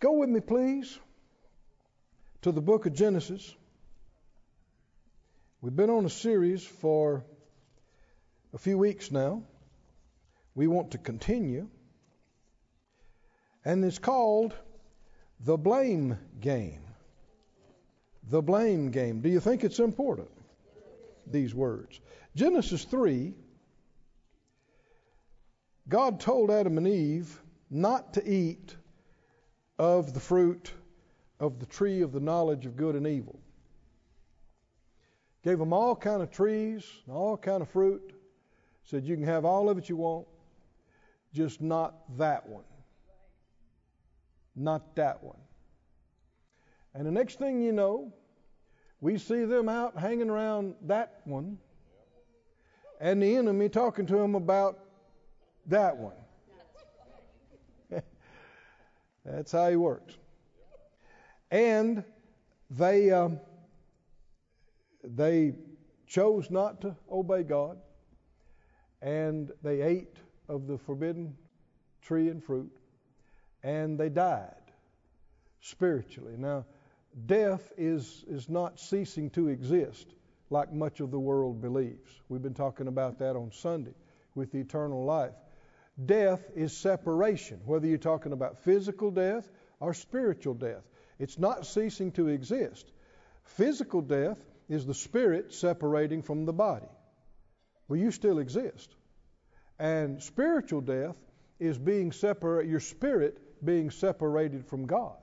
Go with me, please, to the book of Genesis. We've been on a series for a few weeks now. We want to continue. And it's called The Blame Game. The Blame Game. Do you think it's important? These words. Genesis 3, God told Adam and Eve not to eat of the fruit of the tree of the knowledge of good and evil. Gave them all kind of trees, all kind of fruit. Said you can have all of it you want, just not that one. Not that one. And the next thing you know, we see them out hanging around that one, and the enemy talking to them about that one. That's how he works. And they um, they chose not to obey God, and they ate of the forbidden tree and fruit, and they died spiritually. Now, death is is not ceasing to exist like much of the world believes. We've been talking about that on Sunday with eternal life. Death is separation, whether you're talking about physical death or spiritual death. It's not ceasing to exist. Physical death is the spirit separating from the body. Well, you still exist. And spiritual death is being separate, your spirit being separated from God,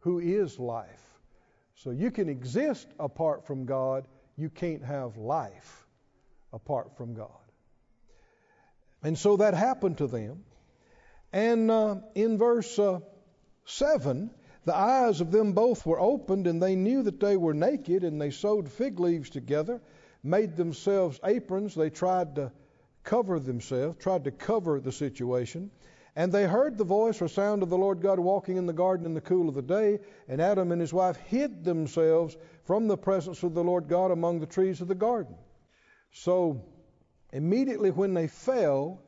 who is life. So you can exist apart from God, you can't have life apart from God. And so that happened to them. And uh, in verse uh, 7, the eyes of them both were opened, and they knew that they were naked, and they sewed fig leaves together, made themselves aprons. They tried to cover themselves, tried to cover the situation. And they heard the voice or sound of the Lord God walking in the garden in the cool of the day, and Adam and his wife hid themselves from the presence of the Lord God among the trees of the garden. So Immediately when they fell,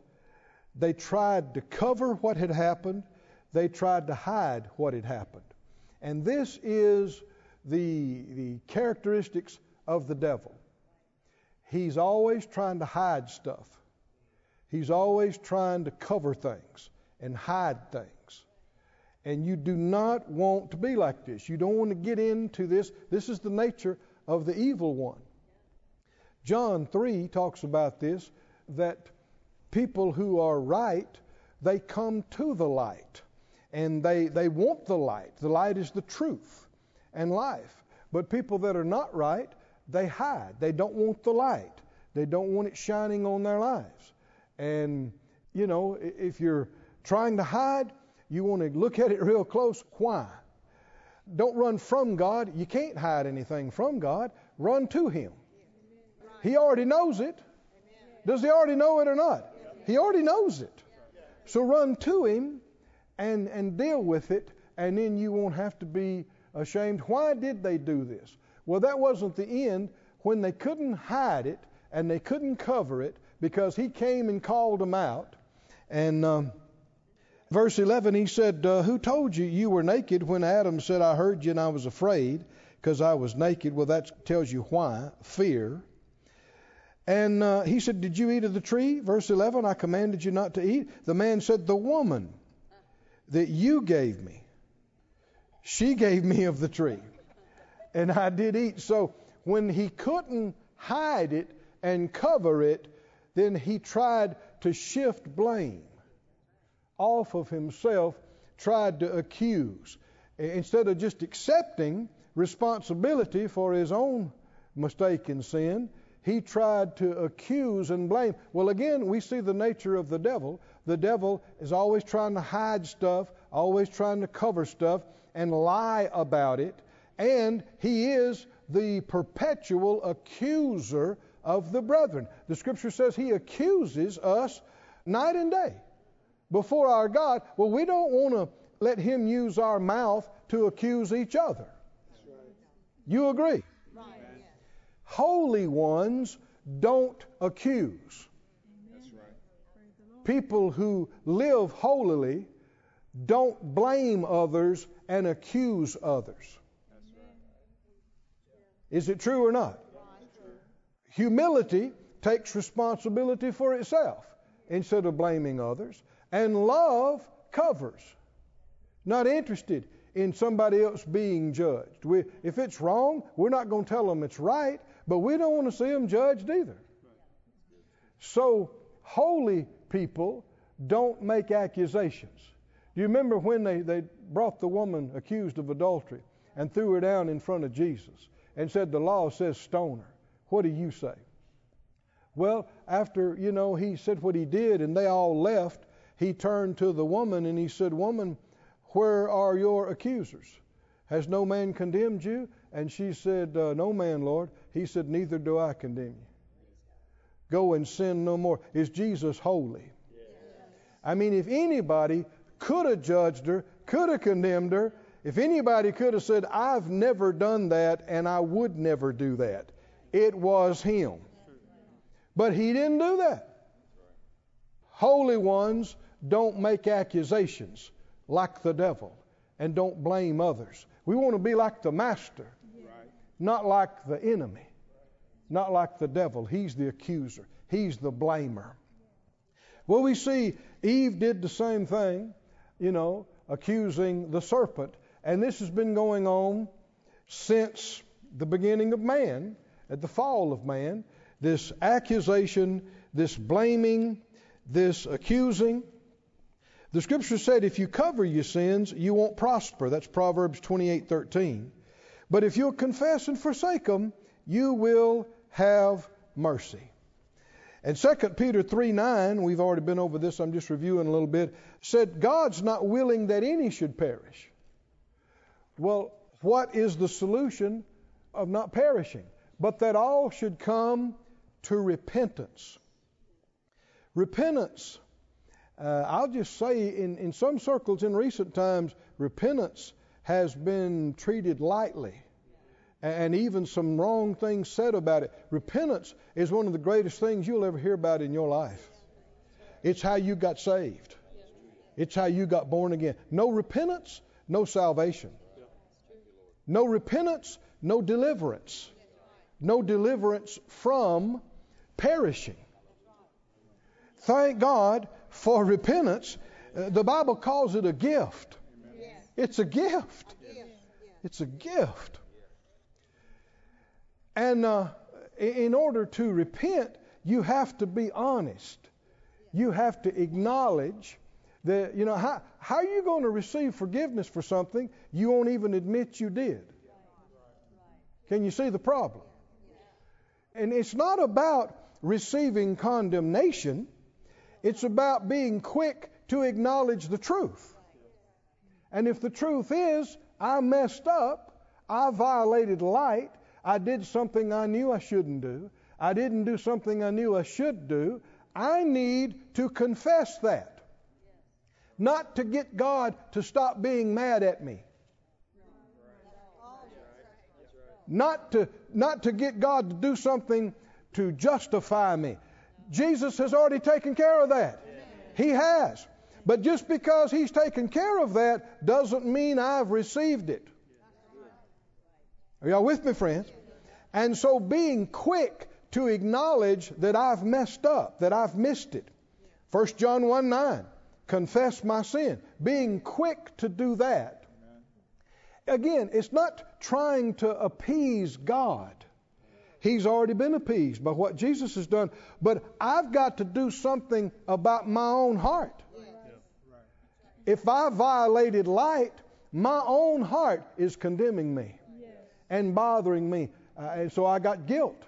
they tried to cover what had happened, they tried to hide what had happened. And this is the, the characteristics of the devil. He's always trying to hide stuff. He's always trying to cover things and hide things. And you do not want to be like this. You don't want to get into this. This is the nature of the evil one. John 3 talks about this that people who are right, they come to the light and they, they want the light. The light is the truth and life. But people that are not right, they hide. They don't want the light. They don't want it shining on their lives. And, you know, if you're trying to hide, you want to look at it real close. Why? Don't run from God. You can't hide anything from God. Run to Him. He already knows it. Does he already know it or not? He already knows it. So run to him and, and deal with it, and then you won't have to be ashamed. Why did they do this? Well, that wasn't the end when they couldn't hide it and they couldn't cover it because he came and called them out. And um, verse 11, he said, uh, Who told you you were naked when Adam said, I heard you and I was afraid because I was naked? Well, that tells you why fear. And uh, he said, Did you eat of the tree? Verse 11, I commanded you not to eat. The man said, The woman that you gave me, she gave me of the tree. And I did eat. So when he couldn't hide it and cover it, then he tried to shift blame off of himself, tried to accuse. Instead of just accepting responsibility for his own mistake and sin, he tried to accuse and blame. Well, again, we see the nature of the devil. The devil is always trying to hide stuff, always trying to cover stuff, and lie about it. And he is the perpetual accuser of the brethren. The scripture says he accuses us night and day before our God. Well, we don't want to let him use our mouth to accuse each other. You agree? Holy ones don't accuse. Right. People who live holily don't blame others and accuse others. Is it true or not? Humility takes responsibility for itself instead of blaming others. And love covers. Not interested in somebody else being judged. We, if it's wrong, we're not going to tell them it's right, but we don't want to see them judged either. So, holy people don't make accusations. Do you remember when they, they brought the woman accused of adultery and threw her down in front of Jesus and said, The law says stone her? What do you say? Well, after, you know, he said what he did and they all left, he turned to the woman and he said, Woman, where are your accusers? Has no man condemned you? And she said, uh, No man, Lord. He said, Neither do I condemn you. Go and sin no more. Is Jesus holy? I mean, if anybody could have judged her, could have condemned her, if anybody could have said, I've never done that and I would never do that, it was him. But he didn't do that. Holy ones don't make accusations like the devil and don't blame others. We want to be like the master, not like the enemy, not like the devil. He's the accuser, he's the blamer. Well, we see Eve did the same thing, you know, accusing the serpent. And this has been going on since the beginning of man, at the fall of man. This accusation, this blaming, this accusing. The scripture said if you cover your sins, you won't prosper. That's Proverbs 28:13. But if you'll confess and forsake them, you will have mercy. And 2 Peter 3 9, we've already been over this, I'm just reviewing a little bit, said, God's not willing that any should perish. Well, what is the solution of not perishing? But that all should come to repentance. Repentance uh, I'll just say, in, in some circles in recent times, repentance has been treated lightly and even some wrong things said about it. Repentance is one of the greatest things you'll ever hear about in your life. It's how you got saved, it's how you got born again. No repentance, no salvation. No repentance, no deliverance. No deliverance from perishing. Thank God for repentance. Uh, the Bible calls it a gift. It's a gift. It's a gift. And uh, in order to repent, you have to be honest. You have to acknowledge that, you know, how, how are you going to receive forgiveness for something you won't even admit you did? Can you see the problem? And it's not about receiving condemnation. It's about being quick to acknowledge the truth. And if the truth is, I messed up, I violated light, I did something I knew I shouldn't do, I didn't do something I knew I should do, I need to confess that. Not to get God to stop being mad at me. Not to, not to get God to do something to justify me. Jesus has already taken care of that. He has. But just because He's taken care of that doesn't mean I've received it. Are y'all with me, friends? And so being quick to acknowledge that I've messed up, that I've missed it. 1 John 1 9, confess my sin. Being quick to do that. Again, it's not trying to appease God. He's already been appeased by what Jesus has done. But I've got to do something about my own heart. If I violated light, my own heart is condemning me and bothering me. Uh, and so I got guilt,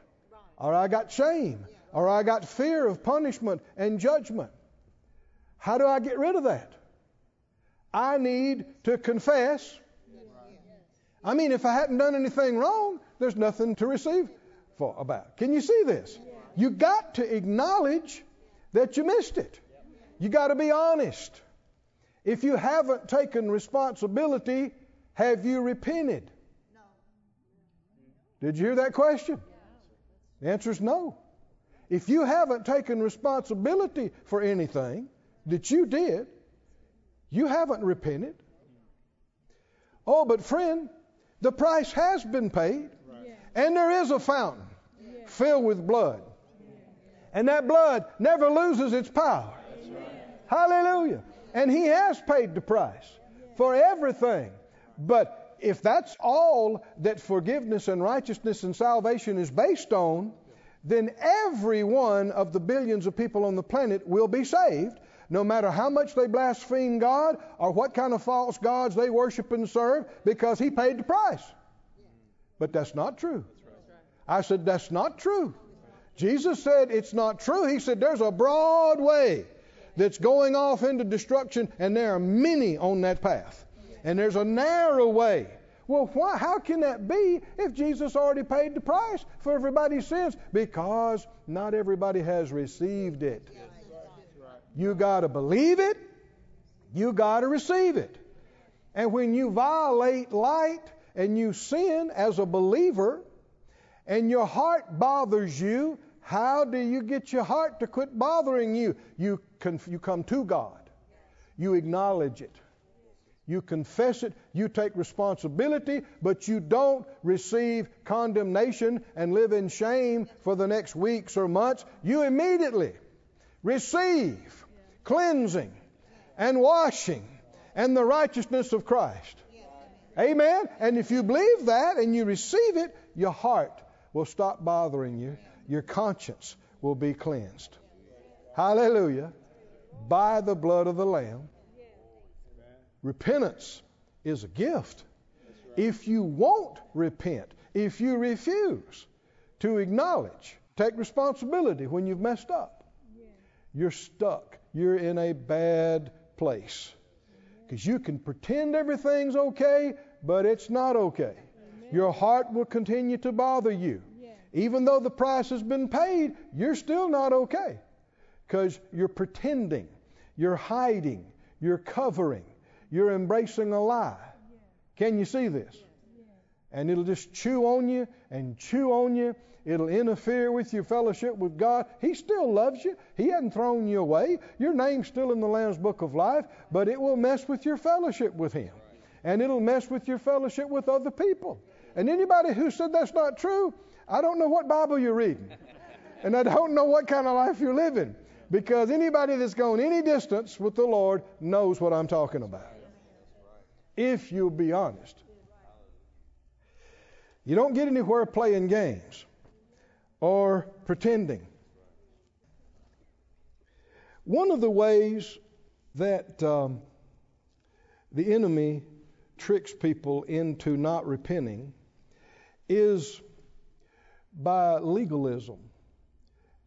or I got shame, or I got fear of punishment and judgment. How do I get rid of that? I need to confess. I mean, if I hadn't done anything wrong, there's nothing to receive for about. Can you see this? You got to acknowledge that you missed it. You got to be honest. If you haven't taken responsibility, have you repented? No. Did you hear that question? The answer is no. If you haven't taken responsibility for anything that you did, You haven't repented. Oh, but friend, the price has been paid, and there is a fountain filled with blood. And that blood never loses its power. Hallelujah. And He has paid the price for everything. But if that's all that forgiveness and righteousness and salvation is based on, then every one of the billions of people on the planet will be saved, no matter how much they blaspheme God or what kind of false gods they worship and serve, because He paid the price. But that's not true. I said, that's not true. Jesus said it's not true. He said there's a broad way that's going off into destruction, and there are many on that path. And there's a narrow way. Well, why, how can that be if Jesus already paid the price for everybody's sins? Because not everybody has received it. You got to believe it, you got to receive it. And when you violate light and you sin as a believer, and your heart bothers you, how do you get your heart to quit bothering you? You, conf- you come to God. You acknowledge it. You confess it. You take responsibility, but you don't receive condemnation and live in shame for the next weeks or months. You immediately receive cleansing and washing and the righteousness of Christ. Amen. And if you believe that and you receive it, your heart will stop bothering you your conscience will be cleansed. Hallelujah. By the blood of the Lamb. Repentance is a gift. If you won't repent, if you refuse to acknowledge, take responsibility when you've messed up, you're stuck. You're in a bad place. Because you can pretend everything's okay, but it's not okay. Your heart will continue to bother you. Even though the price has been paid, you're still not okay because you're pretending, you're hiding, you're covering, you're embracing a lie. Can you see this? And it'll just chew on you and chew on you. It'll interfere with your fellowship with God. He still loves you. He hasn't thrown you away. Your name's still in the Lamb's Book of Life, but it will mess with your fellowship with Him. And it'll mess with your fellowship with other people. And anybody who said that's not true, I don't know what Bible you're reading. And I don't know what kind of life you're living. Because anybody that's gone any distance with the Lord knows what I'm talking about. If you'll be honest. You don't get anywhere playing games or pretending. One of the ways that um, the enemy tricks people into not repenting is by legalism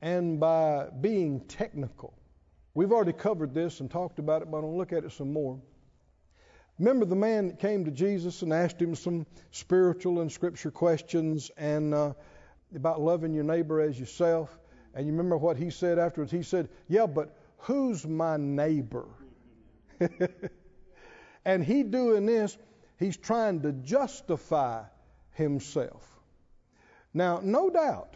and by being technical. We've already covered this and talked about it, but I'm going to look at it some more. Remember the man that came to Jesus and asked him some spiritual and scripture questions and uh, about loving your neighbor as yourself. And you remember what he said afterwards? He said, Yeah, but who's my neighbor? and he doing this, he's trying to justify himself. Now, no doubt,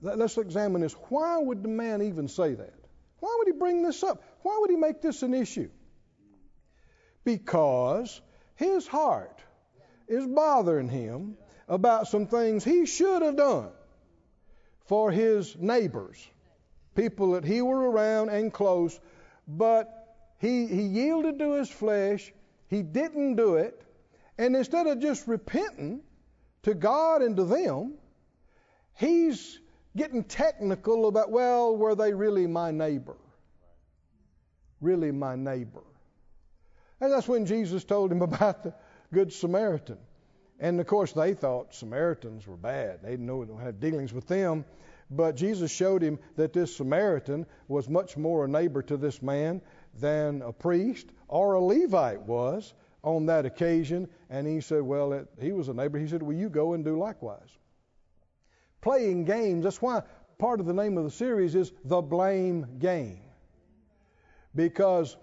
let's examine this. Why would the man even say that? Why would he bring this up? Why would he make this an issue? Because his heart is bothering him about some things he should have done for his neighbors, people that he were around and close, but he, he yielded to his flesh, he didn't do it, and instead of just repenting, to God and to them, he's getting technical about, well, were they really my neighbor? Really my neighbor. And that's when Jesus told him about the Good Samaritan. And of course, they thought Samaritans were bad. They didn't know to have dealings with them. But Jesus showed him that this Samaritan was much more a neighbor to this man than a priest or a Levite was on that occasion, and he said, Well, it, he was a neighbor. He said, Well, you go and do likewise. Playing games, that's why part of the name of the series is The Blame Game. Because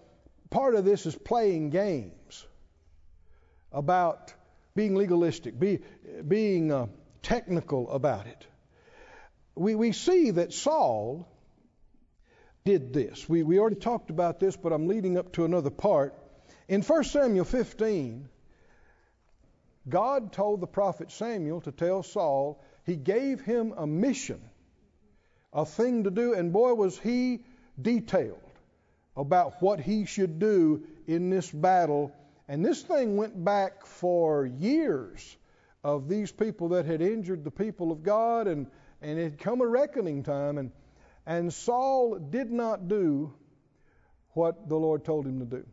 part of this is playing games about being legalistic, be, being uh, technical about it. We, we see that Saul did this. We, we already talked about this, but I'm leading up to another part. In 1 Samuel 15, God told the prophet Samuel to tell Saul, he gave him a mission, a thing to do, and boy, was he detailed about what he should do in this battle. And this thing went back for years of these people that had injured the people of God, and, and it had come a reckoning time. And, and Saul did not do what the Lord told him to do.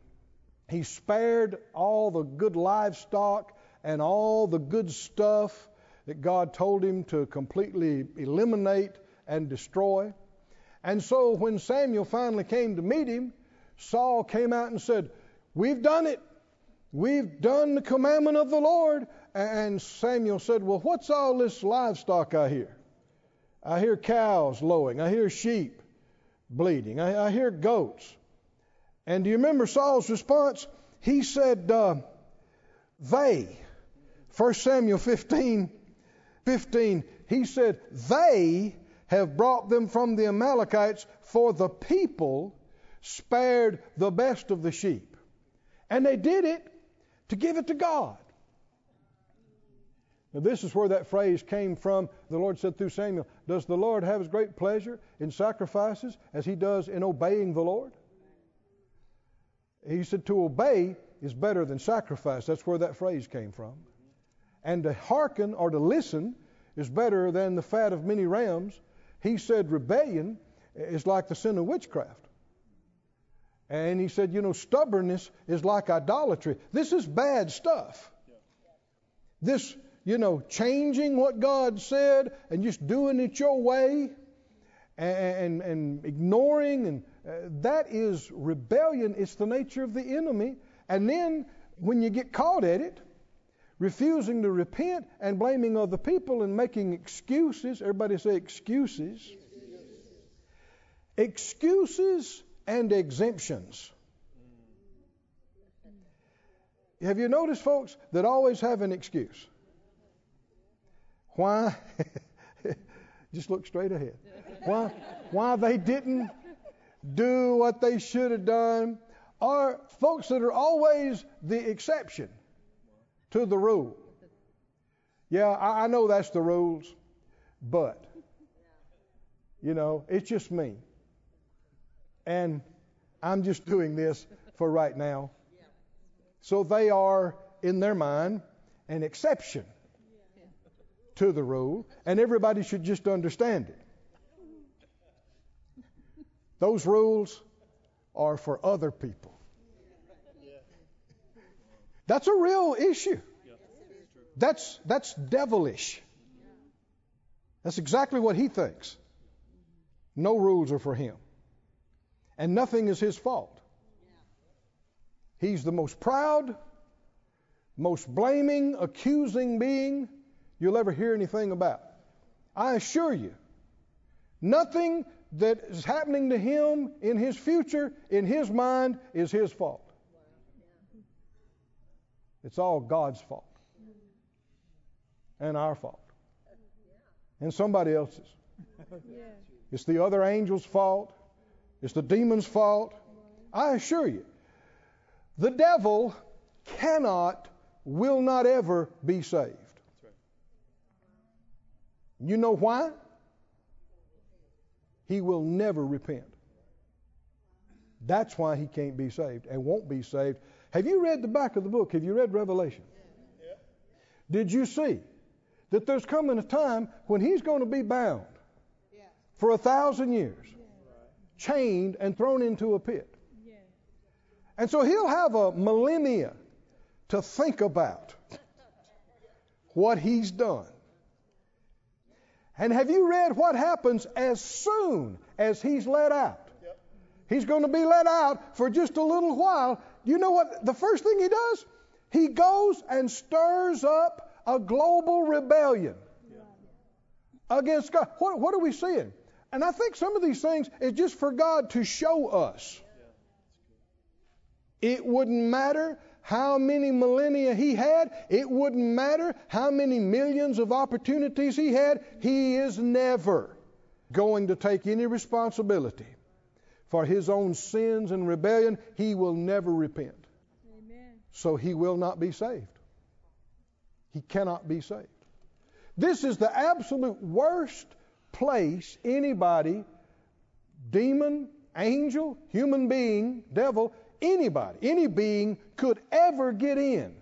He spared all the good livestock and all the good stuff that God told him to completely eliminate and destroy. And so when Samuel finally came to meet him, Saul came out and said, We've done it. We've done the commandment of the Lord. And Samuel said, Well, what's all this livestock I hear? I hear cows lowing. I hear sheep bleeding. I, I hear goats. And do you remember Saul's response? He said, uh, They, 1 Samuel 15, 15, he said, They have brought them from the Amalekites, for the people spared the best of the sheep. And they did it to give it to God. Now, this is where that phrase came from. The Lord said through Samuel, Does the Lord have as great pleasure in sacrifices as he does in obeying the Lord? He said, To obey is better than sacrifice. That's where that phrase came from. And to hearken or to listen is better than the fat of many rams. He said, Rebellion is like the sin of witchcraft. And he said, You know, stubbornness is like idolatry. This is bad stuff. This you know, changing what God said and just doing it your way and, and, and ignoring, and uh, that is rebellion. It's the nature of the enemy. And then when you get caught at it, refusing to repent and blaming other people and making excuses, everybody say excuses. Excuses and exemptions. Have you noticed, folks, that always have an excuse? Why? Just look straight ahead. Why? Why they didn't do what they should have done are folks that are always the exception to the rule. Yeah, I, I know that's the rules, but you know, it's just me. And I'm just doing this for right now. So they are, in their mind, an exception to the rule, and everybody should just understand it. Those rules are for other people. That's a real issue. That's, that's devilish. That's exactly what he thinks. No rules are for him. And nothing is his fault. He's the most proud, most blaming, accusing being you'll ever hear anything about. I assure you, nothing that is happening to him in his future, in his mind, is his fault. It's all God's fault and our fault and somebody else's. It's the other angel's fault. It's the demon's fault. I assure you, the devil cannot, will not ever be saved. You know why? He will never repent. That's why he can't be saved and won't be saved. Have you read the back of the book? Have you read Revelation? Yeah. Did you see that there's coming a time when he's going to be bound yeah. for a thousand years, yeah. chained and thrown into a pit? And so he'll have a millennia to think about what he's done. And have you read what happens as soon as he's let out? Yep. He's going to be let out for just a little while. You know what? The first thing he does? He goes and stirs up a global rebellion against God. What, what, are we seeing? And I think some of these things is just for God to show us. It wouldn't matter how many millennia he had, it wouldn't matter how many millions of opportunities he had, he is never going to take any responsibility for his own sins and rebellion, he will never repent. Amen. So he will not be saved. He cannot be saved. This is the absolute worst place anybody, demon, angel, human being, devil, anybody, any being could ever get in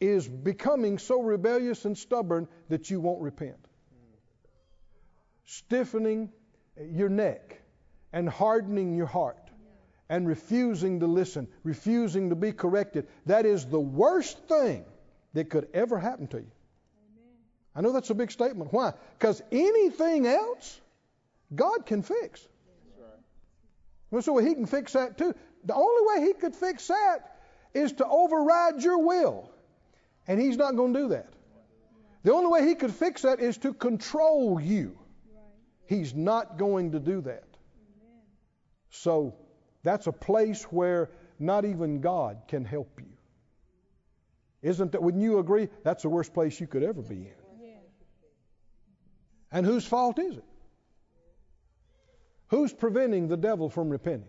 is becoming so rebellious and stubborn that you won't repent. Stiffening your neck and hardening your heart and refusing to listen, refusing to be corrected. That is the worst thing that could ever happen to you. I know that's a big statement. Why? Because anything else, God can fix. So He can fix that too. The only way He could fix that is to override your will. And He's not going to do that. The only way He could fix that is to control you. He's not going to do that. So that's a place where not even God can help you. Isn't that, wouldn't you agree? That's the worst place you could ever be in. And whose fault is it? Who's preventing the devil from repenting?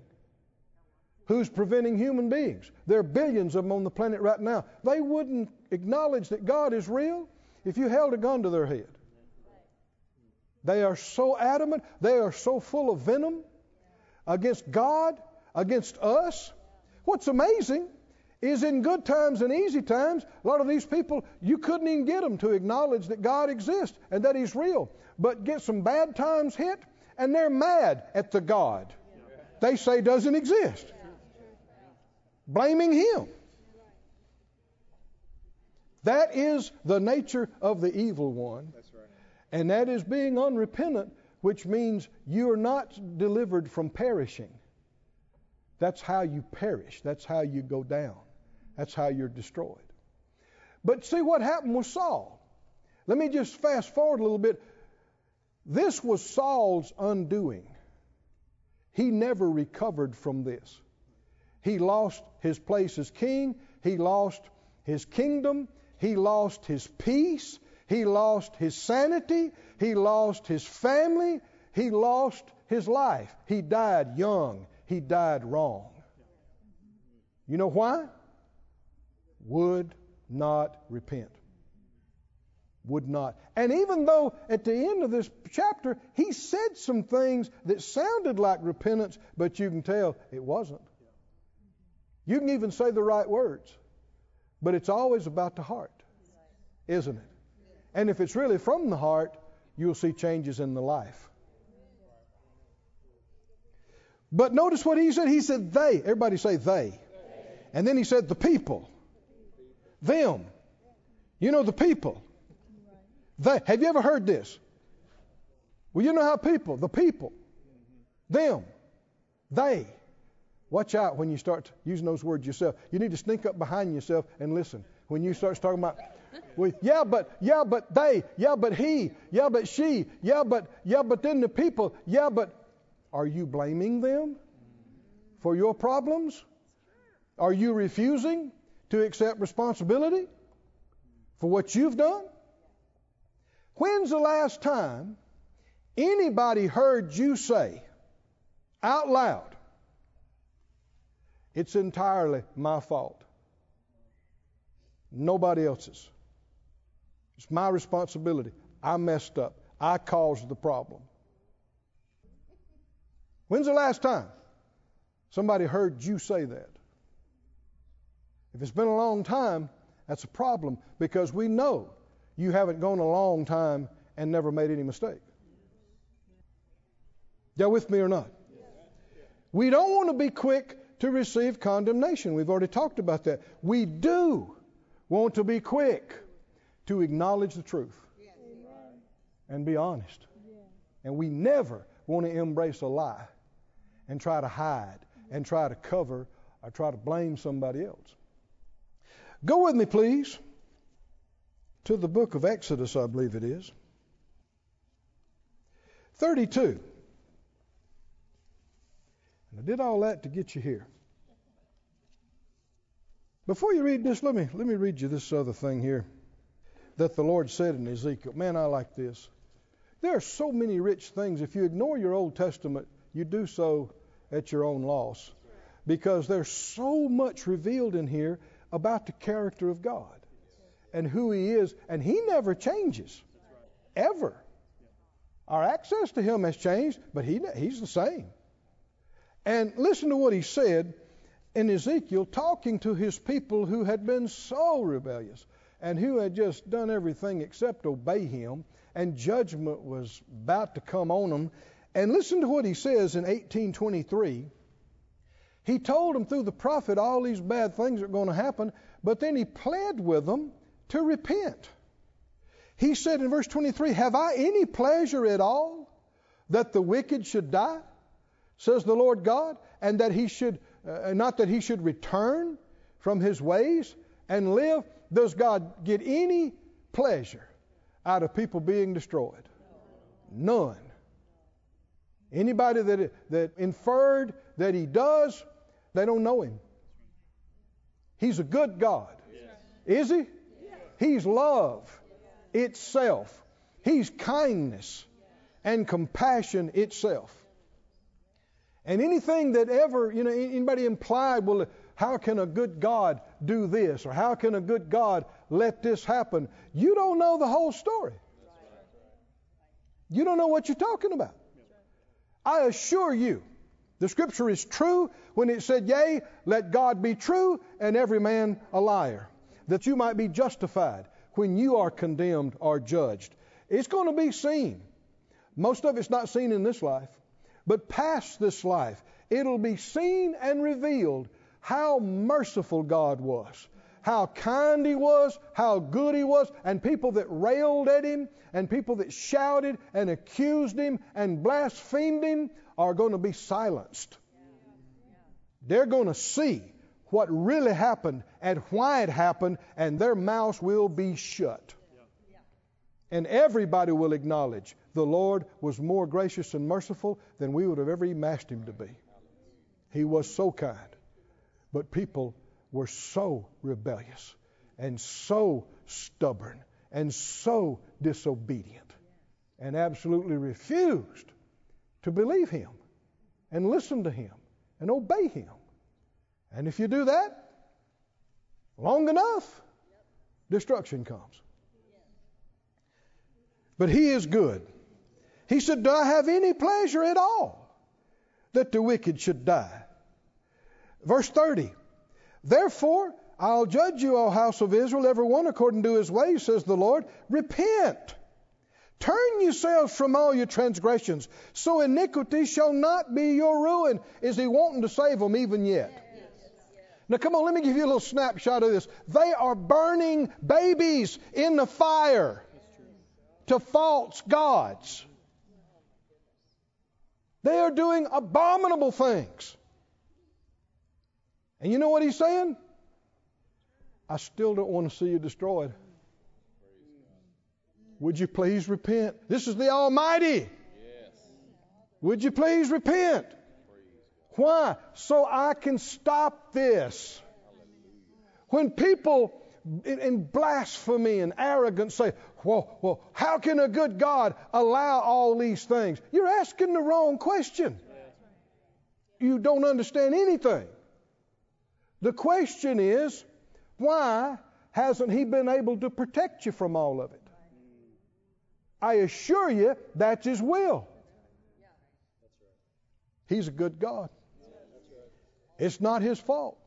Who's preventing human beings? There are billions of them on the planet right now. They wouldn't acknowledge that God is real if you held a gun to their head. They are so adamant, they are so full of venom against God, against us. What's amazing is in good times and easy times, a lot of these people, you couldn't even get them to acknowledge that God exists and that He's real. But get some bad times hit, and they're mad at the God they say doesn't exist, blaming Him. That is the nature of the evil one. And that is being unrepentant, which means you are not delivered from perishing. That's how you perish. That's how you go down. That's how you're destroyed. But see what happened with Saul. Let me just fast forward a little bit. This was Saul's undoing. He never recovered from this. He lost his place as king. He lost his kingdom. He lost his peace. He lost his sanity. He lost his family. He lost his life. He died young. He died wrong. You know why? Would not repent. Would not. And even though at the end of this chapter he said some things that sounded like repentance, but you can tell it wasn't. You can even say the right words, but it's always about the heart, isn't it? And if it's really from the heart, you'll see changes in the life. But notice what he said. He said, they. Everybody say they. And then he said, the people. Them. You know, the people. They. Have you ever heard this? Well, you know how people, the people, them, they. Watch out when you start using those words yourself. You need to sneak up behind yourself and listen. When you start talking about well, yeah, but yeah, but they, yeah, but he, yeah, but she, yeah, but yeah, but then the people, yeah, but are you blaming them for your problems? Are you refusing to accept responsibility for what you've done? When's the last time anybody heard you say out loud, it's entirely my fault? Nobody else's. It's my responsibility. I messed up. I caused the problem. When's the last time somebody heard you say that? If it's been a long time, that's a problem because we know you haven't gone a long time and never made any mistake. Y'all with me or not? We don't want to be quick to receive condemnation. We've already talked about that. We do want to be quick to acknowledge the truth and be honest. And we never want to embrace a lie and try to hide and try to cover or try to blame somebody else. Go with me, please, to the book of Exodus, I believe it is. 32. And I did all that to get you here. Before you read this, let me let me read you this other thing here that the Lord said in Ezekiel. Man, I like this. There are so many rich things. If you ignore your Old Testament, you do so at your own loss. Because there's so much revealed in here about the character of God and who He is, and He never changes, ever. Our access to Him has changed, but he, He's the same. And listen to what He said in Ezekiel, talking to His people who had been so rebellious and who had just done everything except obey Him, and judgment was about to come on them. And listen to what He says in 1823. He told them through the prophet all these bad things are going to happen, but then he pled with them to repent. He said in verse 23, Have I any pleasure at all that the wicked should die, says the Lord God, and that he should, uh, not that he should return from his ways and live? Does God get any pleasure out of people being destroyed? None. Anybody that, that inferred that he does, they don't know him. He's a good God. Is he? He's love itself. He's kindness and compassion itself. And anything that ever, you know, anybody implied, well, how can a good God do this? Or how can a good God let this happen? You don't know the whole story. You don't know what you're talking about. I assure you, the scripture is true when it said, Yea, let God be true and every man a liar that you might be justified when you are condemned or judged. It's going to be seen. Most of it's not seen in this life, but past this life, it'll be seen and revealed how merciful God was, how kind He was, how good He was, and people that railed at Him, and people that shouted and accused Him and blasphemed Him are going to be silenced. They're going to see what really happened and why it happened, and their mouths will be shut. And everybody will acknowledge the Lord was more gracious and merciful than we would have ever imagined him to be. He was so kind. But people were so rebellious and so stubborn and so disobedient and absolutely refused to believe him and listen to him and obey him. And if you do that long enough, destruction comes. But he is good. He said, Do I have any pleasure at all that the wicked should die? Verse 30 Therefore, I'll judge you, O house of Israel, every one according to his ways, says the Lord. Repent. Turn yourselves from all your transgressions, so iniquity shall not be your ruin. Is he wanting to save them even yet? Now, come on, let me give you a little snapshot of this. They are burning babies in the fire to false gods. They are doing abominable things. And you know what he's saying? I still don't want to see you destroyed. Would you please repent? This is the Almighty. Would you please repent? Why? So I can stop this. When people in blasphemy and arrogance say, well, well, how can a good God allow all these things? You're asking the wrong question. You don't understand anything. The question is, why hasn't He been able to protect you from all of it? I assure you, that's His will. He's a good God. It's not his fault.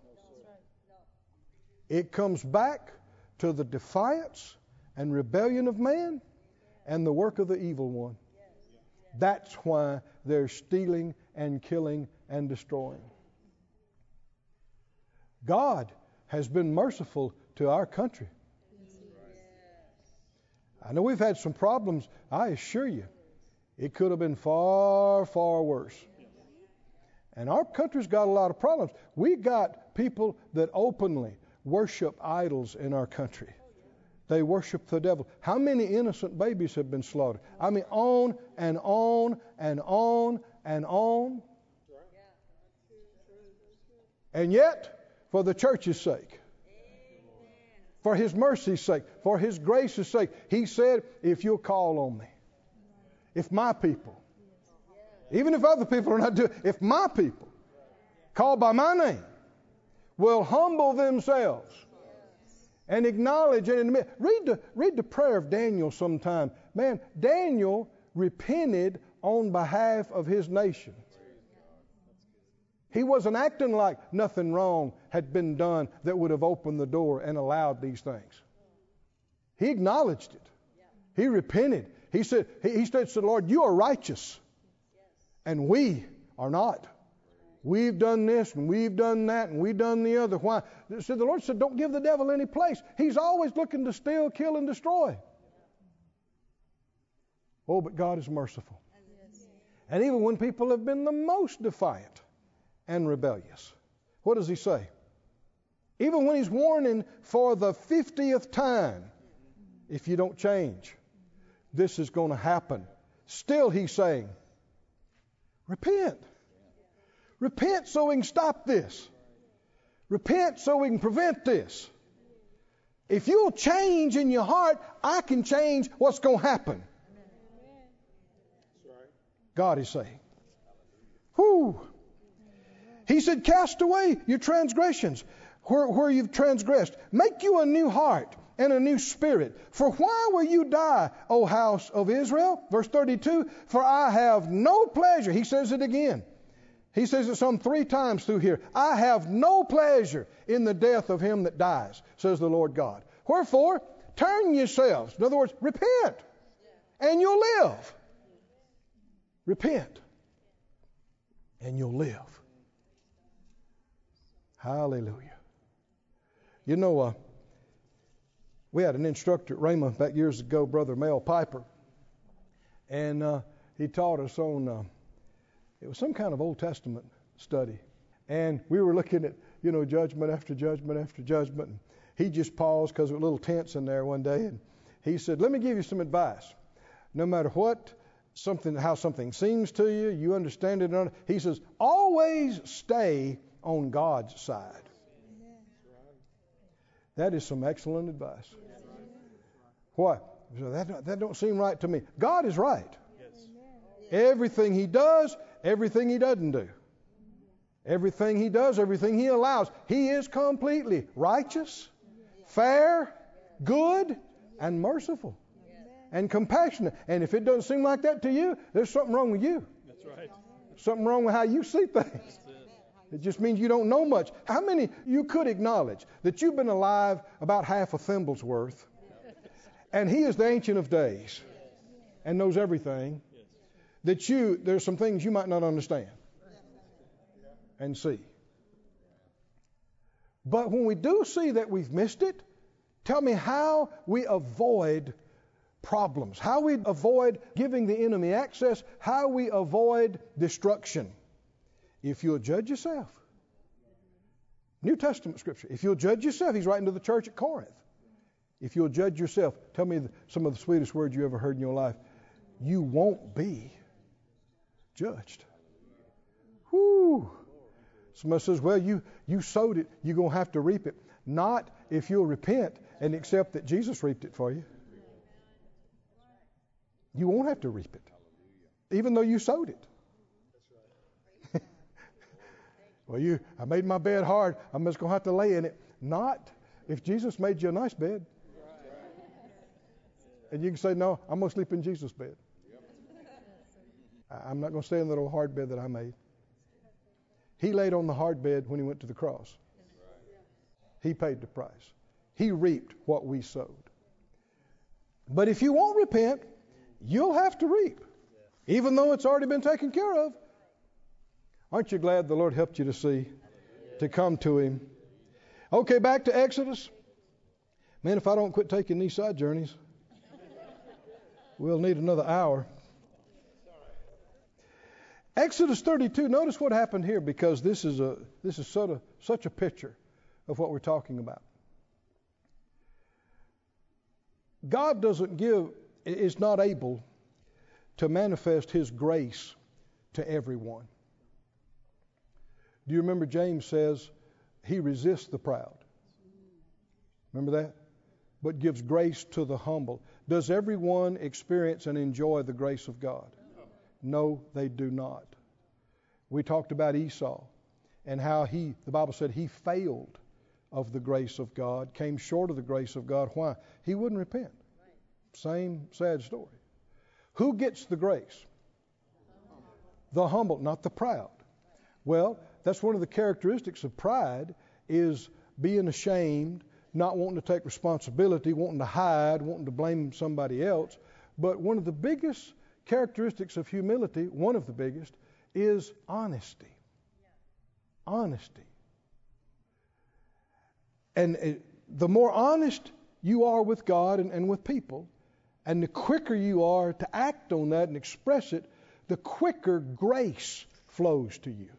It comes back to the defiance and rebellion of man and the work of the evil one. That's why they're stealing and killing and destroying. God has been merciful to our country. I know we've had some problems. I assure you, it could have been far, far worse. And our country's got a lot of problems. We got people that openly worship idols in our country. They worship the devil. How many innocent babies have been slaughtered? I mean, on and on and on and on. And yet, for the church's sake, for his mercy's sake, for his grace's sake, he said, If you'll call on me, if my people, Even if other people are not doing if my people, called by my name, will humble themselves and acknowledge and admit. Read the, read the prayer of Daniel sometime. Man, Daniel repented on behalf of his nation. He wasn't acting like nothing wrong had been done that would have opened the door and allowed these things. He acknowledged it. He repented. He said, he said to the Lord, You are righteous, and we are not. We've done this and we've done that and we've done the other. Why? So the Lord said, Don't give the devil any place. He's always looking to steal, kill, and destroy. Oh, but God is merciful. And even when people have been the most defiant and rebellious, what does He say? Even when He's warning for the 50th time, if you don't change, this is going to happen. Still, He's saying, Repent. Repent so we can stop this. Repent so we can prevent this. If you'll change in your heart, I can change what's going to happen. God is saying. Whoo. He said, Cast away your transgressions where, where you've transgressed. Make you a new heart and a new spirit. For why will you die, O house of Israel? Verse 32 For I have no pleasure. He says it again. He says it some three times through here. I have no pleasure in the death of him that dies, says the Lord God. Wherefore, turn yourselves. In other words, repent, and you'll live. Repent, and you'll live. Hallelujah. You know, uh, we had an instructor at Rhema back years ago, Brother Mel Piper, and uh, he taught us on. Uh, it was some kind of Old Testament study. And we were looking at, you know, judgment after judgment after judgment. And he just paused because it was a little tense in there one day. And he said, Let me give you some advice. No matter what, something, how something seems to you, you understand it. He says, always stay on God's side. That is some excellent advice. What? That, that don't seem right to me. God is right. Everything He does, everything He doesn't do. Everything He does, everything He allows. He is completely righteous, fair, good, and merciful, and compassionate. And if it doesn't seem like that to you, there's something wrong with you. That's right. Something wrong with how you see things. It just means you don't know much. How many you could acknowledge that you've been alive about half a thimble's worth, and He is the Ancient of Days and knows everything, that you, there's some things you might not understand and see. But when we do see that we've missed it, tell me how we avoid problems, how we avoid giving the enemy access, how we avoid destruction. If you'll judge yourself. New Testament scripture. If you'll judge yourself, he's writing to the church at Corinth. If you'll judge yourself, tell me some of the sweetest words you ever heard in your life. You won't be judged. Whoo! Somebody says, well, you, you sowed it, you're going to have to reap it. Not if you'll repent and accept that Jesus reaped it for you. You won't have to reap it, even though you sowed it. Well, you, I made my bed hard. I'm just going to have to lay in it. Not if Jesus made you a nice bed. And you can say, no, I'm going to sleep in Jesus' bed. I'm not going to stay in the little hard bed that I made. He laid on the hard bed when he went to the cross. He paid the price. He reaped what we sowed. But if you won't repent, you'll have to reap, even though it's already been taken care of. Aren't you glad the Lord helped you to see, to come to Him? Okay, back to Exodus. Man, if I don't quit taking these side journeys, we'll need another hour. Exodus 32, notice what happened here because this is, a, this is sort of, such a picture of what we're talking about. God doesn't give, is not able to manifest His grace to everyone. Do you remember James says He resists the proud? Remember that? But gives grace to the humble. Does everyone experience and enjoy the grace of God? No, they do not. We talked about Esau and how he, the Bible said, he failed of the grace of God, came short of the grace of God. Why? He wouldn't repent. Same sad story. Who gets the grace? The humble, not the proud. Well, that's one of the characteristics of pride is being ashamed, not wanting to take responsibility, wanting to hide, wanting to blame somebody else. But one of the biggest characteristics of humility, one of the biggest, is honesty. Honesty. And uh, the more honest you are with God and, and with people, and the quicker you are to act on that and express it, the quicker grace flows to you.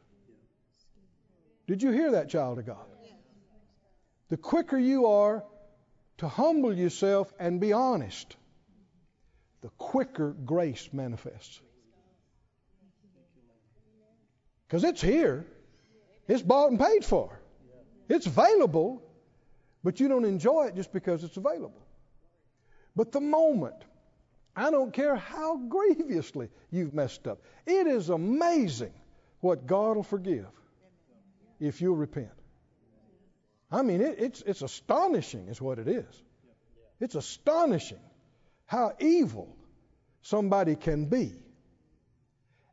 Did you hear that, child of God? The quicker you are to humble yourself and be honest, the quicker grace manifests. Because it's here, it's bought and paid for, it's available, but you don't enjoy it just because it's available. But the moment, I don't care how grievously you've messed up, it is amazing what God will forgive if you'll repent. I mean, it, it's, it's astonishing, is what it is. It's astonishing how evil somebody can be.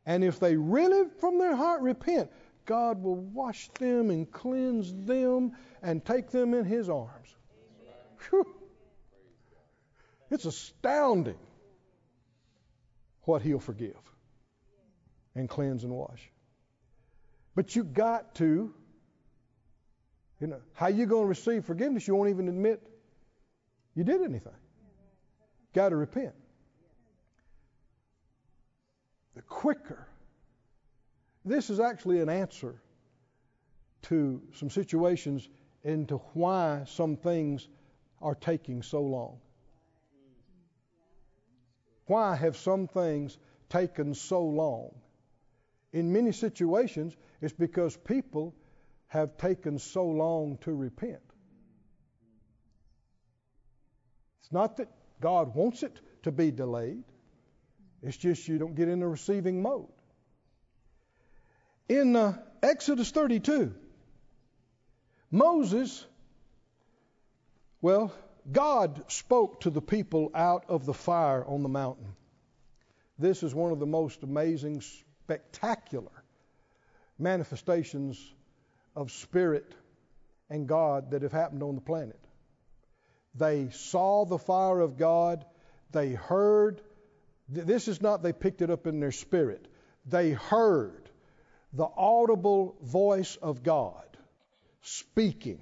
And if they really from their heart repent, God will wash them and cleanse them and take them in His arms. Whew. It's astounding what He'll forgive and cleanse and wash. But you got to, you know, how you going to receive forgiveness? You won't even admit you did anything. Got to repent. The quicker. This is actually an answer to some situations into why some things are taking so long. Why have some things taken so long? In many situations, it's because people have taken so long to repent. It's not that God wants it to be delayed, it's just you don't get in the receiving mode. In uh, Exodus 32, Moses, well, God spoke to the people out of the fire on the mountain. This is one of the most amazing, spectacular manifestations of spirit and God that have happened on the planet. They saw the fire of God, they heard. This is not they picked it up in their spirit. They heard the audible voice of God speaking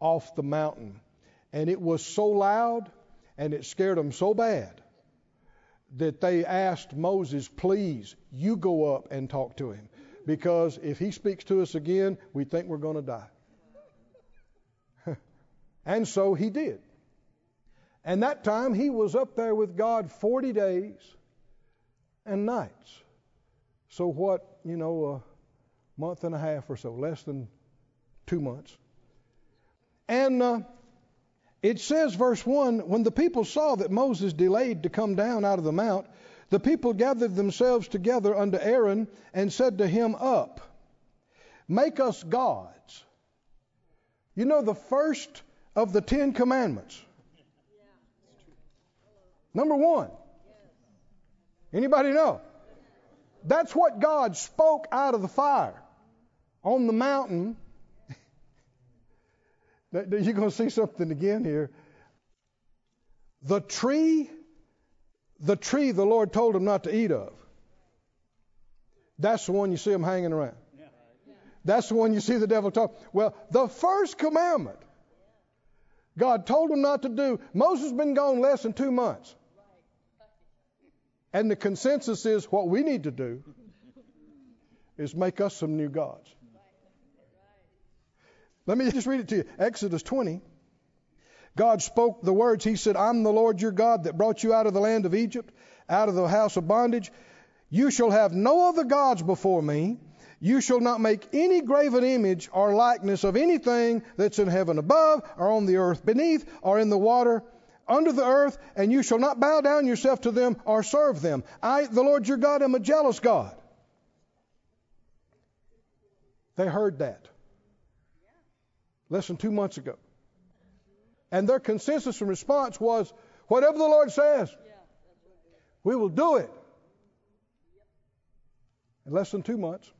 off the mountain and it was so loud and it scared them so bad that they asked Moses, please, you go up and talk to him. Because if he speaks to us again, we think we're going to die. and so he did. And that time he was up there with God 40 days and nights. So, what, you know, a month and a half or so, less than two months. And uh, it says, verse 1 When the people saw that Moses delayed to come down out of the mount, the people gathered themselves together unto Aaron and said to him, Up, make us gods. You know, the first of the Ten Commandments. Number one. Anybody know? That's what God spoke out of the fire on the mountain you're going to see something again here. The tree, the tree the Lord told him not to eat of. That's the one you see him hanging around. That's the one you see the devil talk. Well, the first commandment God told him not to do. Moses has been gone less than two months. And the consensus is what we need to do is make us some new gods. Let me just read it to you. Exodus 20. God spoke the words. He said, I'm the Lord your God that brought you out of the land of Egypt, out of the house of bondage. You shall have no other gods before me. You shall not make any graven image or likeness of anything that's in heaven above, or on the earth beneath, or in the water under the earth, and you shall not bow down yourself to them or serve them. I, the Lord your God, am a jealous God. They heard that less than two months ago. And their consensus and response was, whatever the Lord says, we will do it. In less than two months,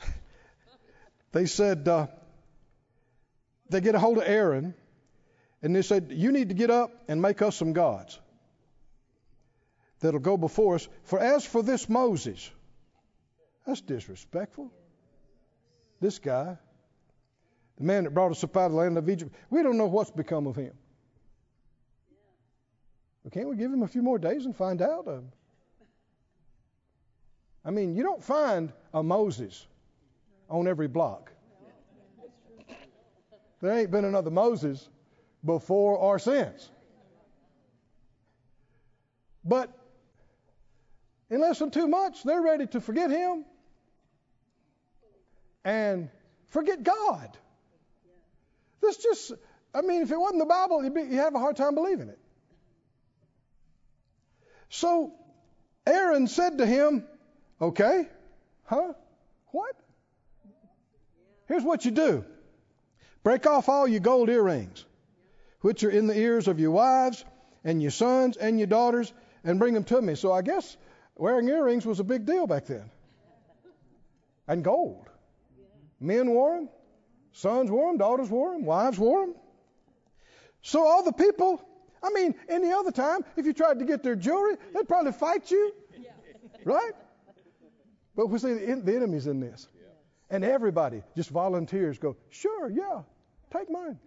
they said, uh, they get a hold of Aaron and they said, You need to get up and make us some gods that'll go before us. For as for this Moses, that's disrespectful. This guy, the man that brought us up out of the land of Egypt, we don't know what's become of him. But can't we give him a few more days and find out? I mean, you don't find a Moses on every block. There ain't been another Moses before or since. But in less than two months, they're ready to forget him and forget God. This just, I mean, if it wasn't the Bible, you'd, be, you'd have a hard time believing it. So Aaron said to him, Okay, huh? What? Here's what you do break off all your gold earrings which are in the ears of your wives and your sons and your daughters, and bring them to me. So I guess wearing earrings was a big deal back then. And gold. Men wore them, sons wore them, daughters wore them, wives wore them. So all the people, I mean, any other time, if you tried to get their jewelry, they'd probably fight you. Right? But we see the, the enemy's in this. And everybody just volunteers go, sure, yeah, take mine.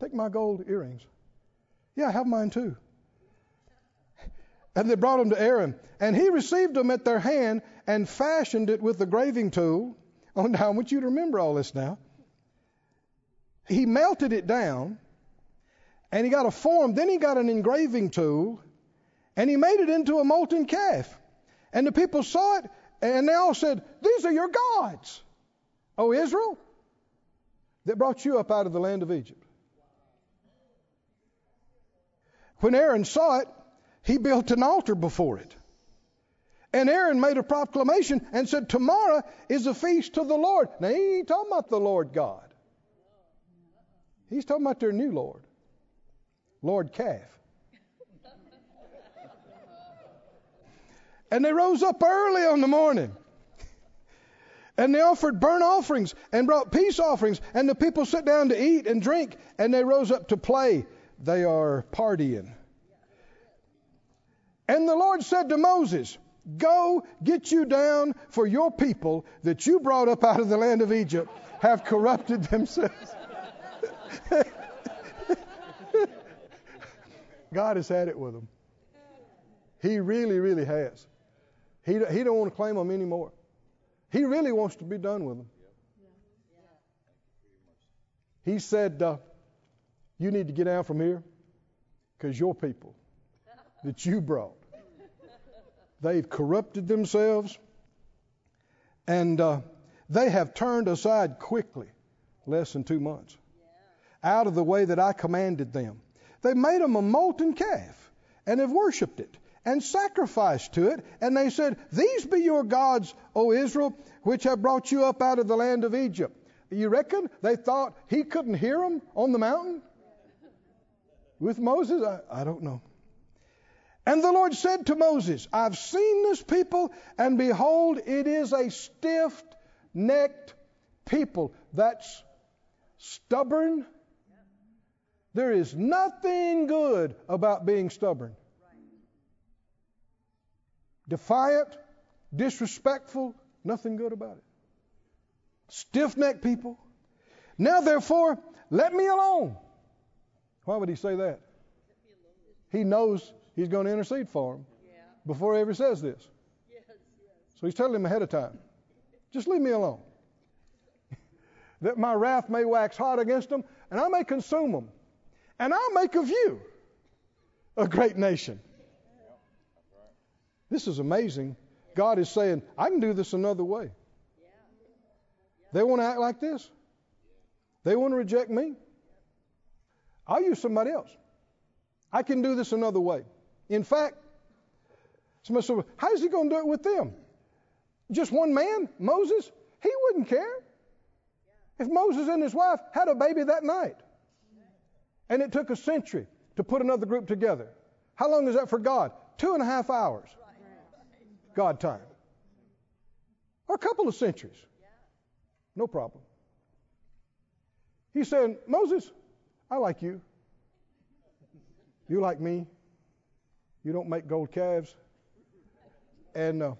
Take my gold earrings. Yeah, I have mine too. And they brought them to Aaron. And he received them at their hand and fashioned it with the graving tool. Oh, now I want you to remember all this now. He melted it down and he got a form. Then he got an engraving tool and he made it into a molten calf. And the people saw it and they all said, These are your gods, O Israel, that brought you up out of the land of Egypt. When Aaron saw it, he built an altar before it. And Aaron made a proclamation and said, Tomorrow is a feast to the Lord. Now, he ain't talking about the Lord God. He's talking about their new Lord, Lord Calf. and they rose up early on the morning. And they offered burnt offerings and brought peace offerings. And the people sat down to eat and drink. And they rose up to play they are partying. And the Lord said to Moses, Go get you down, for your people that you brought up out of the land of Egypt have corrupted themselves. God has had it with them. He really, really has. He, he don't want to claim them anymore. He really wants to be done with them. He said, uh, you need to get out from here because your people that you brought, they've corrupted themselves and uh, they have turned aside quickly, less than two months, out of the way that I commanded them. They made them a molten calf and have worshipped it and sacrificed to it. And they said, These be your gods, O Israel, which have brought you up out of the land of Egypt. You reckon they thought he couldn't hear them on the mountain? With Moses? I, I don't know. And the Lord said to Moses, I've seen this people, and behold, it is a stiff necked people that's stubborn. There is nothing good about being stubborn. Defiant, disrespectful, nothing good about it. Stiff necked people. Now, therefore, let me alone why would he say that? He knows he's going to intercede for him before he ever says this. So he's telling him ahead of time. Just leave me alone. that my wrath may wax hot against them, and I may consume them. And I'll make of you a great nation. This is amazing. God is saying, I can do this another way. They want to act like this. They want to reject me. I'll use somebody else. I can do this another way. In fact, somebody said, How's he going to do it with them? Just one man, Moses? He wouldn't care. If Moses and his wife had a baby that night, and it took a century to put another group together, how long is that for God? Two and a half hours. God time. Or a couple of centuries. No problem. He said, Moses, I like you. You like me. You don't make gold calves. And uh,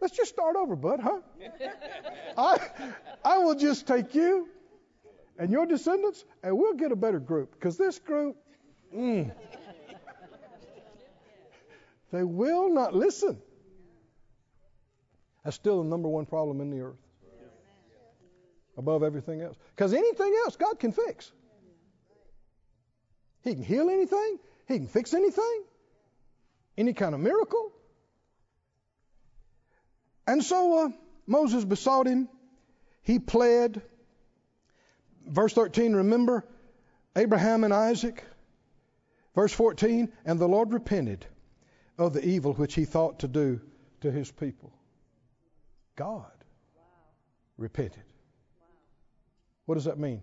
let's just start over, bud, huh? I, I will just take you and your descendants, and we'll get a better group. Because this group, mm, they will not listen. That's still the number one problem in the earth. Above everything else. Because anything else God can fix. He can heal anything, He can fix anything, any kind of miracle. And so uh, Moses besought him. He pled. Verse 13, remember Abraham and Isaac. Verse 14, and the Lord repented of the evil which he thought to do to his people. God wow. repented. Wow. What does that mean?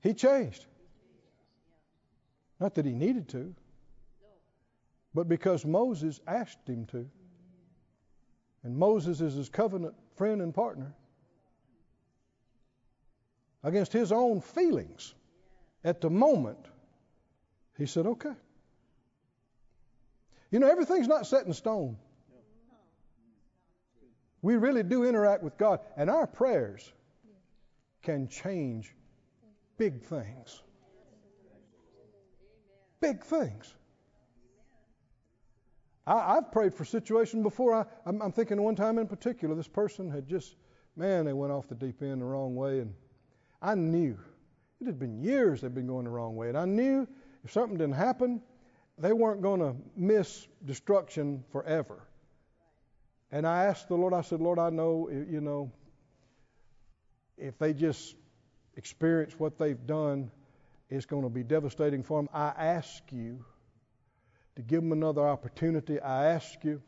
He changed. Not that he needed to, but because Moses asked him to. And Moses is his covenant friend and partner. Against his own feelings at the moment, he said, okay. You know, everything's not set in stone. We really do interact with God, and our prayers can change big things. Big things. I, have prayed for situations before. I, I'm, I'm thinking one time in particular, this person had just, man, they went off the deep end the wrong way, and I knew. It had been years they'd been going the wrong way, and I knew if something didn't happen, they weren't going to miss destruction forever. And I asked the Lord, I said, Lord, I know, you know, if they just experience what they've done, it's going to be devastating for them. I ask you to give them another opportunity. I ask you.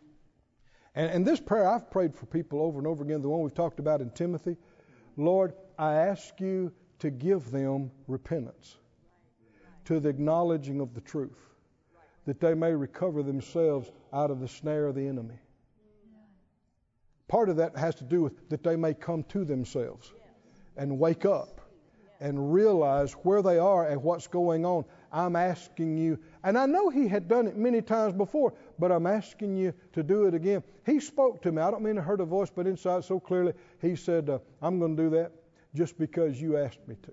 And, and this prayer I've prayed for people over and over again, the one we've talked about in Timothy. Lord, I ask you to give them repentance, to the acknowledging of the truth, that they may recover themselves out of the snare of the enemy. Part of that has to do with that they may come to themselves and wake up and realize where they are and what's going on. I'm asking you, and I know he had done it many times before, but I'm asking you to do it again. He spoke to me. I don't mean to hurt a voice, but inside so clearly, he said, uh, I'm going to do that just because you asked me to.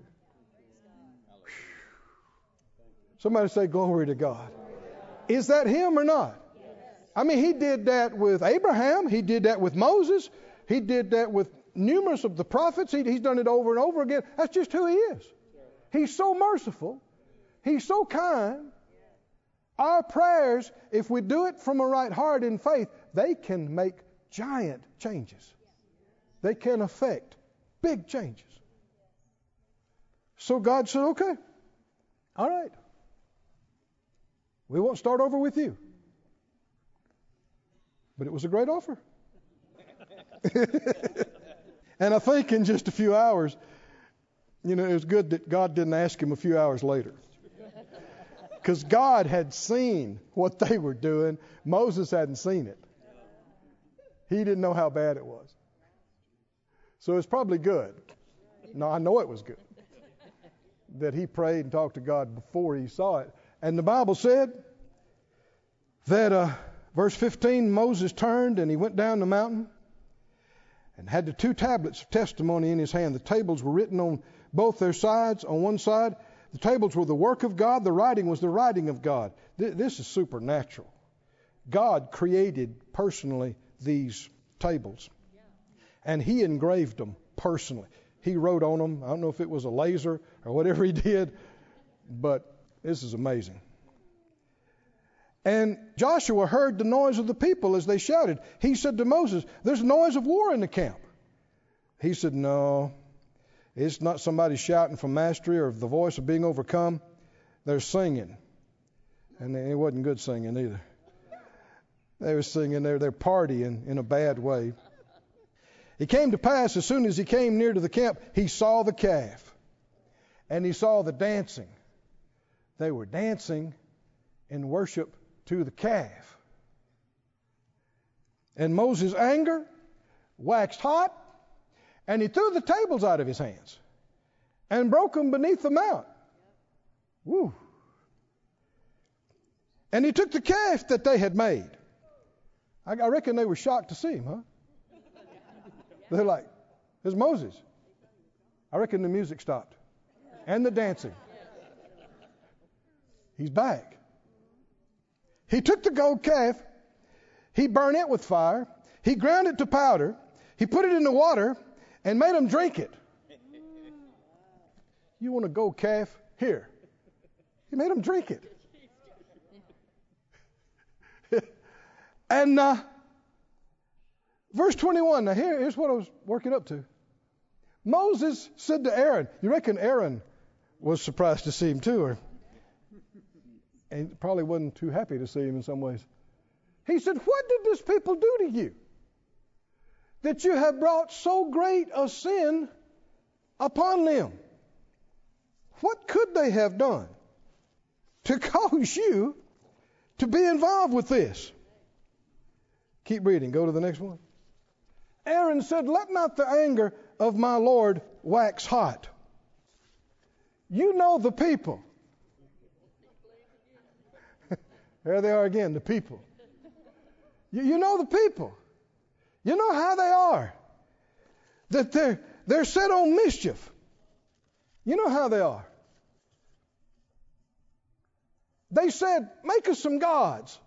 Somebody say, Glory to God. Is that him or not? I mean, he did that with Abraham. He did that with Moses. He did that with numerous of the prophets. He, he's done it over and over again. That's just who he is. He's so merciful. He's so kind. Our prayers, if we do it from a right heart in faith, they can make giant changes. They can affect big changes. So God said, okay, all right. We won't start over with you. But it was a great offer. and I think in just a few hours, you know, it was good that God didn't ask him a few hours later. Because God had seen what they were doing. Moses hadn't seen it. He didn't know how bad it was. So it's probably good. No, I know it was good that he prayed and talked to God before he saw it. And the Bible said that uh, Verse 15 Moses turned and he went down the mountain and had the two tablets of testimony in his hand. The tables were written on both their sides. On one side, the tables were the work of God, the writing was the writing of God. This is supernatural. God created personally these tables, and he engraved them personally. He wrote on them. I don't know if it was a laser or whatever he did, but this is amazing. And Joshua heard the noise of the people as they shouted. He said to Moses, There's noise of war in the camp. He said, No, it's not somebody shouting for mastery or the voice of being overcome. They're singing. And it wasn't good singing either. They were singing their, their partying in a bad way. It came to pass as soon as he came near to the camp, he saw the calf and he saw the dancing. They were dancing in worship to the calf. And Moses' anger waxed hot, and he threw the tables out of his hands and broke them beneath the mount. Woo. And he took the calf that they had made. I, reckon they were shocked to see him, huh? They're like, there's Moses. I reckon the music stopped and the dancing. He's back. He took the gold calf, he burned it with fire, he ground it to powder, he put it in the water, and made them drink it. You want a gold calf? Here. He made them drink it. and uh, verse 21, now here, here's what I was working up to. Moses said to Aaron, you reckon Aaron was surprised to see him too, or and probably wasn't too happy to see him in some ways. He said, What did this people do to you? That you have brought so great a sin upon them. What could they have done to cause you to be involved with this? Keep reading. Go to the next one. Aaron said, Let not the anger of my Lord wax hot. You know the people. there they are again, the people. You, you know the people. You know how they are. That they're, they're set on mischief. You know how they are. They said, Make us some gods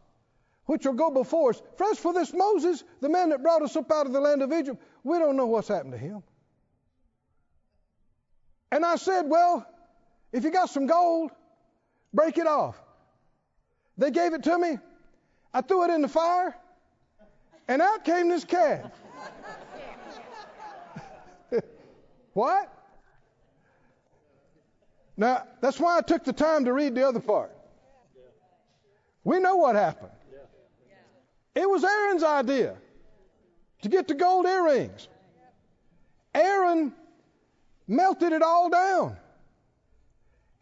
which will go before us. As for this Moses, the man that brought us up out of the land of Egypt, we don't know what's happened to him. And I said, Well, if you got some gold, break it off. They gave it to me. I threw it in the fire, and out came this calf. what? Now, that's why I took the time to read the other part. We know what happened. It was Aaron's idea to get the gold earrings. Aaron melted it all down.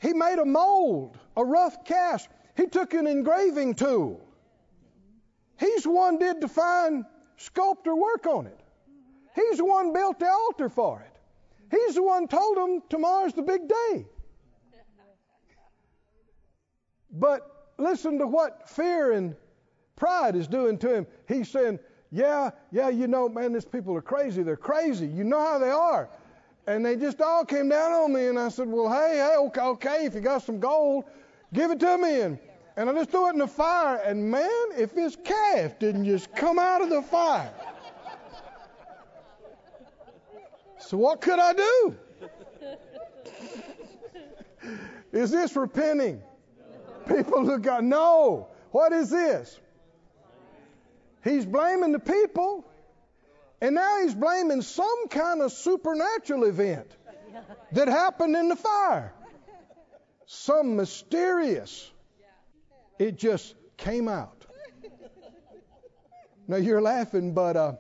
He made a mold, a rough cast. He took an engraving tool. He's the one did the fine sculptor work on it. He's the one built the altar for it. He's the one told them tomorrow's the big day. But listen to what fear and pride is doing to him. He's saying, Yeah, yeah, you know, man, these people are crazy. They're crazy. You know how they are. And they just all came down on me, and I said, Well, hey, hey, okay, okay, if you got some gold, give it to me. And, and I just threw it in the fire. And man, if this calf didn't just come out of the fire. So what could I do? Is this repenting? People who got no. What is this? He's blaming the people and now he's blaming some kind of supernatural event that happened in the fire. Some mysterious. It just came out. Now you're laughing, but uh,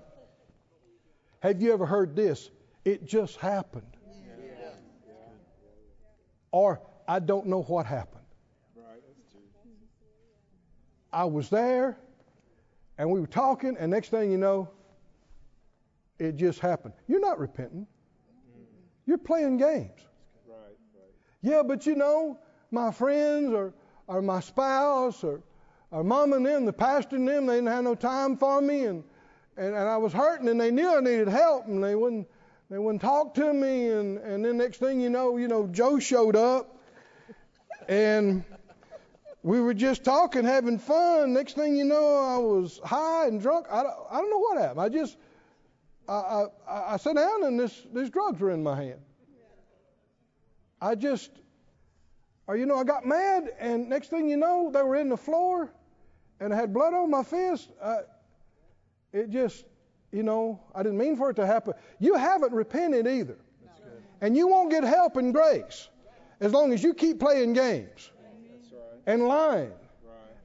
have you ever heard this? It just happened. Or I don't know what happened. I was there and we were talking, and next thing you know, it just happened. You're not repenting. You're playing games. Right, right. Yeah, but you know, my friends or, or my spouse or, or mom and them, the pastor and them, they didn't have no time for me and, and, and I was hurting and they knew I needed help and they wouldn't they wouldn't talk to me and, and then next thing you know, you know, Joe showed up and we were just talking, having fun. Next thing you know, I was high and drunk. I don't, I don't know what happened. I just I, I, I sat down and this, these drugs were in my hand. I just, or you know, I got mad, and next thing you know, they were in the floor, and I had blood on my fist. I, it just, you know, I didn't mean for it to happen. You haven't repented either, and you won't get help and grace as long as you keep playing games and lying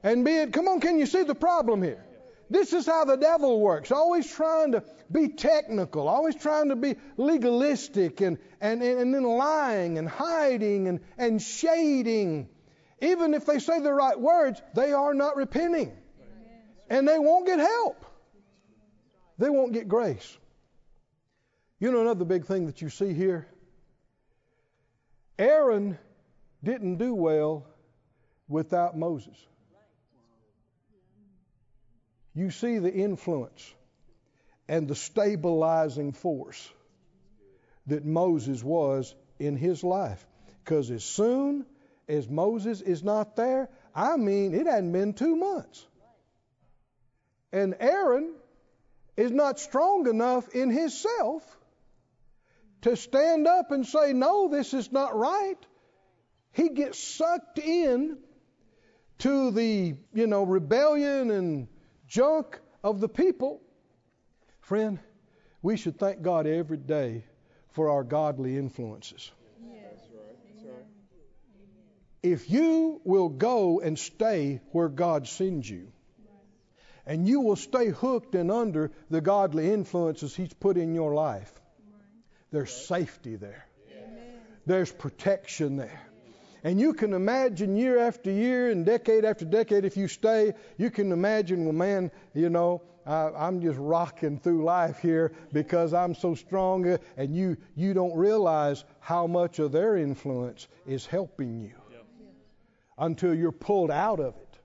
And be it, come on, can you see the problem here? This is how the devil works, always trying to be technical, always trying to be legalistic and, and, and then lying and hiding and, and shading. Even if they say the right words, they are not repenting. And they won't get help. They won't get grace. You know another big thing that you see here? Aaron didn't do well without Moses. You see the influence and the stabilizing force that Moses was in his life. Because as soon as Moses is not there, I mean, it hadn't been two months. And Aaron is not strong enough in himself to stand up and say, No, this is not right. He gets sucked in to the, you know, rebellion and junk of the people. Friend, we should thank God every day for our godly influences. If you will go and stay where God sends you, and you will stay hooked and under the godly influences He's put in your life, there's safety there. There's protection there. And you can imagine year after year and decade after decade, if you stay, you can imagine, well, man, you know, I, am just rocking through life here because I'm so strong, and you you don't realize how much of their influence is helping you yep. until you're pulled out of it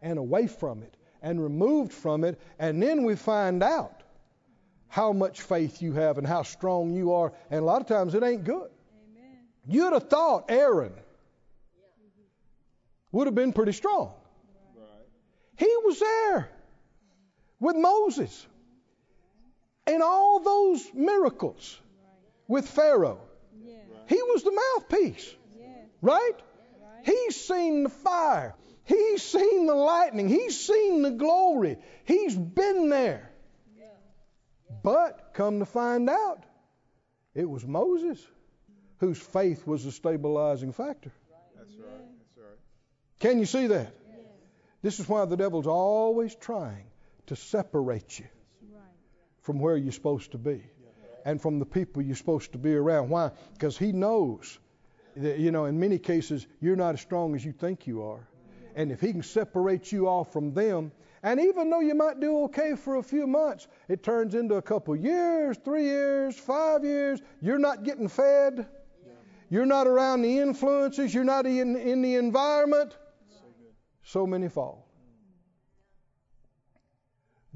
and away from it and removed from it, and then we find out how much faith you have and how strong you are. And a lot of times it ain't good. Amen. You'd have thought Aaron would have been pretty strong. Right. He was there with Moses and all those miracles with Pharaoh. Yeah. He was the mouthpiece. Yeah. Right? right? He's seen the fire. He's seen the lightning. He's seen the glory. He's been there. But come to find out, it was Moses whose faith was the stabilizing factor. That's right. Can you see that? This is why the devil's always trying to separate you from where you're supposed to be and from the people you're supposed to be around. Why? Because he knows that, you know, in many cases, you're not as strong as you think you are. And if he can separate you off from them, and even though you might do okay for a few months, it turns into a couple years, three years, five years. You're not getting fed. You're not around the influences. You're not in, in the environment. So many fall.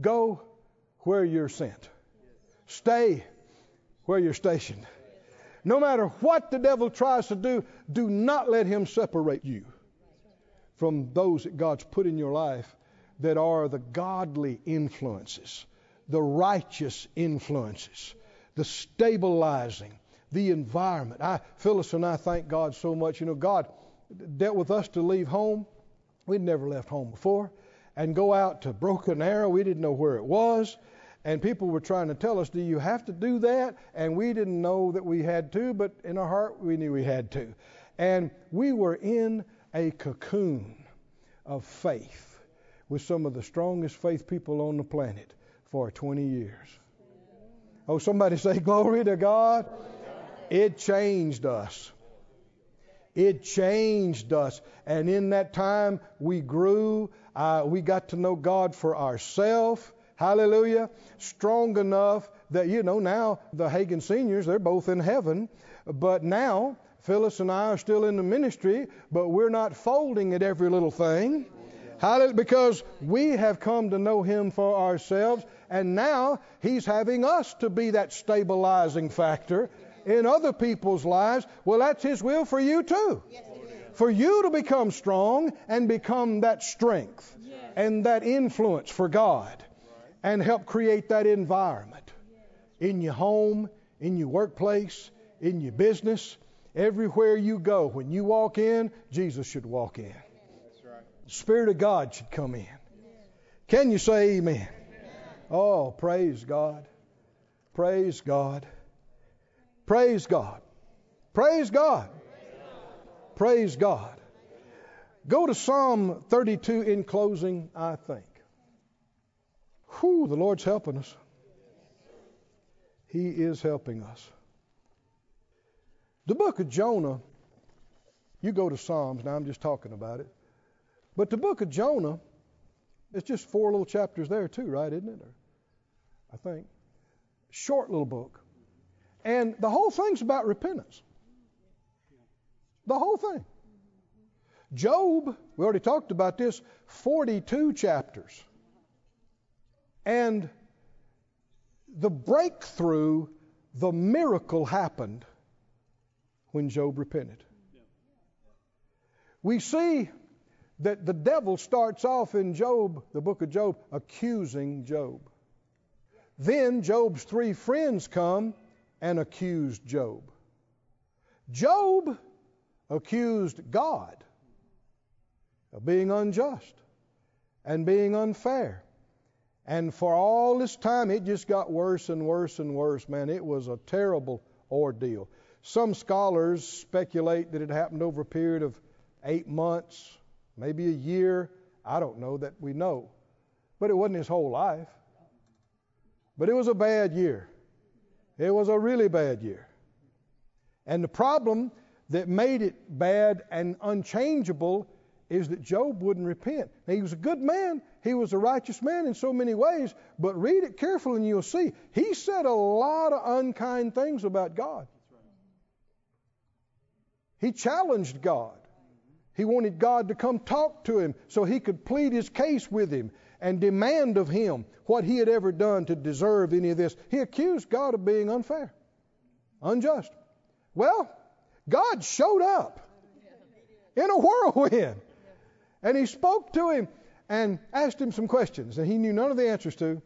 Go where you're sent. Stay where you're stationed. No matter what the devil tries to do, do not let him separate you from those that God's put in your life that are the godly influences, the righteous influences, the stabilizing, the environment. I, Phyllis and I thank God so much. You know, God dealt with us to leave home. We'd never left home before. And go out to Broken Arrow. We didn't know where it was. And people were trying to tell us, do you have to do that? And we didn't know that we had to, but in our heart, we knew we had to. And we were in a cocoon of faith with some of the strongest faith people on the planet for 20 years. Oh, somebody say, Glory to God. It changed us. It changed us. And in that time, we grew. Uh, we got to know God for ourselves. Hallelujah. Strong enough that, you know, now the Hagin seniors, they're both in heaven. But now, Phyllis and I are still in the ministry, but we're not folding at every little thing. Hallelujah. Because we have come to know Him for ourselves, and now He's having us to be that stabilizing factor in other people's lives. Well, that's His will for you too. for you to become strong and become that strength and that influence for God and help create that environment in your home, in your workplace, in your business, everywhere you go. When you walk in, Jesus should walk in. The Spirit of God should come in. Can you say amen? Oh, praise God. Praise God. Praise God. Praise God. Praise God. Go to Psalm 32 in closing, I think. Whew, the Lord's helping us. He is helping us. The book of Jonah, you go to Psalms, now I'm just talking about it. But the book of Jonah, it's just four little chapters there, too, right? Isn't it? Or, I think. Short little book. And the whole thing's about repentance. The whole thing. Job, we already talked about this, 42 chapters. And the breakthrough, the miracle happened when Job repented. We see that the devil starts off in Job, the book of Job, accusing Job. Then Job's three friends come and accused Job. Job accused God of being unjust and being unfair. And for all this time, it just got worse and worse and worse, man. It was a terrible ordeal. Some scholars speculate that it happened over a period of eight months, maybe a year. I don't know that we know. But it wasn't his whole life. But it was a bad year. It was a really bad year. And the problem that made it bad and unchangeable is that Job wouldn't repent. Now, he was a good man. He was a righteous man in so many ways, but read it carefully and you'll see. He said a lot of unkind things about God. He challenged God. He wanted God to come talk to him so he could plead his case with him and demand of him what he had ever done to deserve any of this. He accused God of being unfair, unjust. Well, God showed up in a whirlwind. And he spoke to him and asked him some questions that he knew none of the answers to.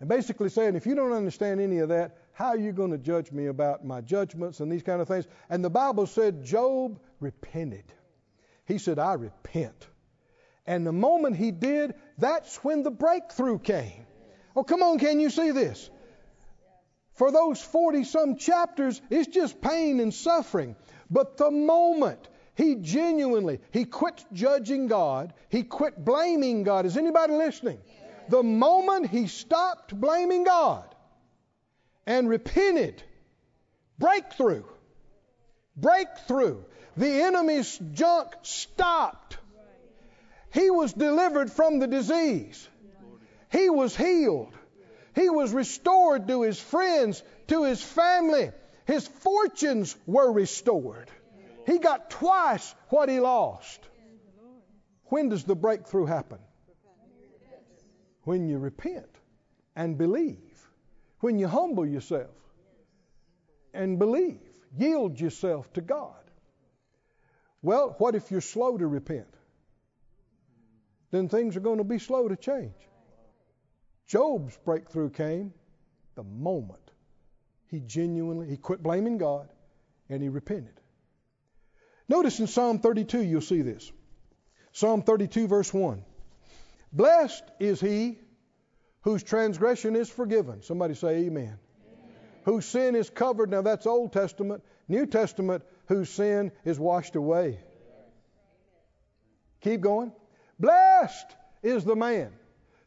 And basically saying, if you don't understand any of that, how are you going to judge me about my judgments and these kind of things? And the Bible said Job repented. He said, I repent. And the moment he did, that's when the breakthrough came. Oh, come on, can you see this? For those 40 some chapters, it's just pain and suffering. But the moment he genuinely, he quit judging God, he quit blaming God. Is anybody listening? The moment he stopped blaming God and repented, breakthrough, breakthrough. The enemy's junk stopped. He was delivered from the disease. He was healed. He was restored to his friends, to his family. His fortunes were restored. He got twice what he lost. When does the breakthrough happen? When you repent and believe. When you humble yourself and believe. Yield yourself to God. Well, what if you're slow to repent? Then things are going to be slow to change. Job's breakthrough came the moment he genuinely he quit blaming God and he repented. Notice in Psalm 32, you'll see this. Psalm 32, verse 1. Blessed is he whose transgression is forgiven. Somebody say, Amen. amen. Whose sin is covered. Now that's Old Testament. New Testament, whose sin is washed away. Keep going. Blessed is the man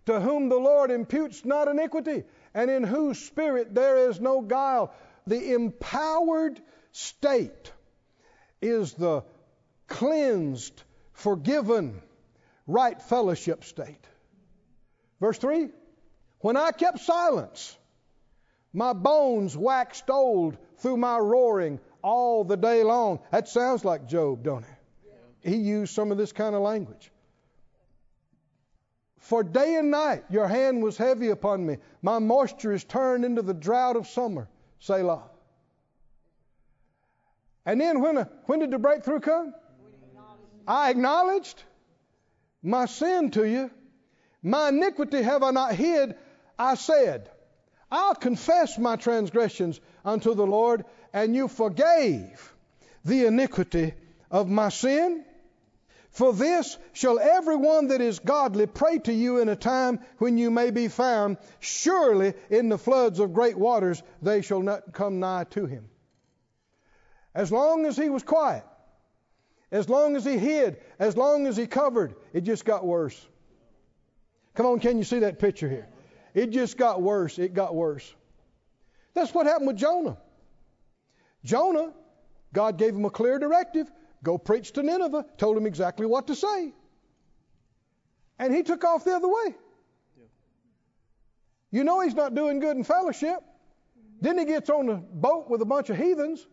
to whom the Lord imputes not iniquity, and in whose spirit there is no guile. The empowered state is the cleansed, forgiven, right fellowship state. Verse 3 When I kept silence, my bones waxed old through my roaring all the day long. That sounds like Job, don't it? He used some of this kind of language. For day and night your hand was heavy upon me. My moisture is turned into the drought of summer. Selah. And then when, uh, when did the breakthrough come? I acknowledged my sin to you. My iniquity have I not hid. I said, I'll confess my transgressions unto the Lord, and you forgave the iniquity of my sin. For this shall every one that is godly pray to you in a time when you may be found. Surely in the floods of great waters they shall not come nigh to him. As long as he was quiet, as long as he hid, as long as he covered, it just got worse. Come on, can you see that picture here? It just got worse. It got worse. That's what happened with Jonah. Jonah, God gave him a clear directive go preach to Nineveh, told him exactly what to say. And he took off the other way. You know he's not doing good in fellowship. Then he gets on a boat with a bunch of heathens.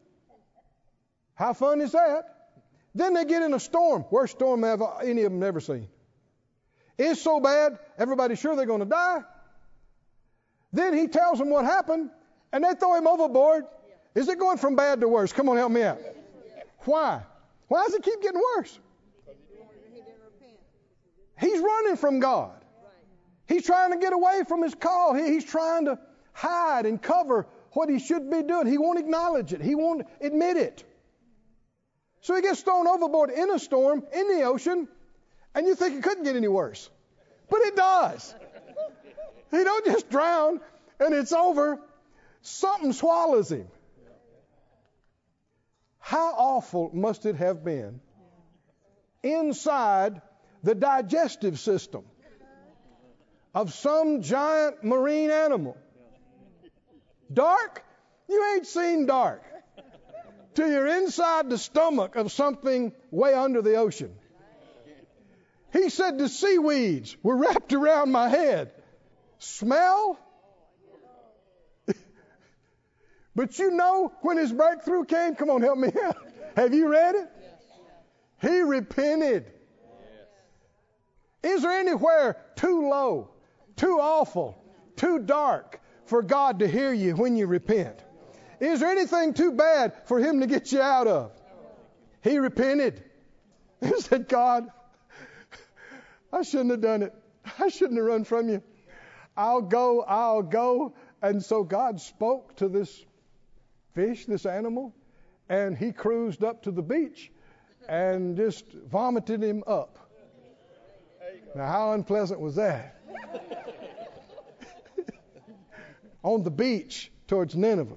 How fun is that? Then they get in a storm. Worst storm have any of them ever seen. It's so bad, everybody's sure they're going to die. Then he tells them what happened, and they throw him overboard. Is it going from bad to worse? Come on, help me out. Why? Why does it keep getting worse? He's running from God. He's trying to get away from his call. He's trying to hide and cover what he should be doing. He won't acknowledge it. He won't admit it. So he gets thrown overboard in a storm in the ocean, and you think it couldn't get any worse. But it does. He don't just drown and it's over. Something swallows him. How awful must it have been inside the digestive system of some giant marine animal? Dark? You ain't seen dark till you're inside the stomach of something way under the ocean. He said the seaweeds were wrapped around my head. Smell? But you know when his breakthrough came? Come on, help me out. Have you read it? He repented. Is there anywhere too low, too awful, too dark for God to hear you when you repent? Is there anything too bad for him to get you out of? He repented. He said, God, I shouldn't have done it. I shouldn't have run from you. I'll go, I'll go. And so God spoke to this fish, this animal, and he cruised up to the beach and just vomited him up. Now, how unpleasant was that? On the beach towards Nineveh.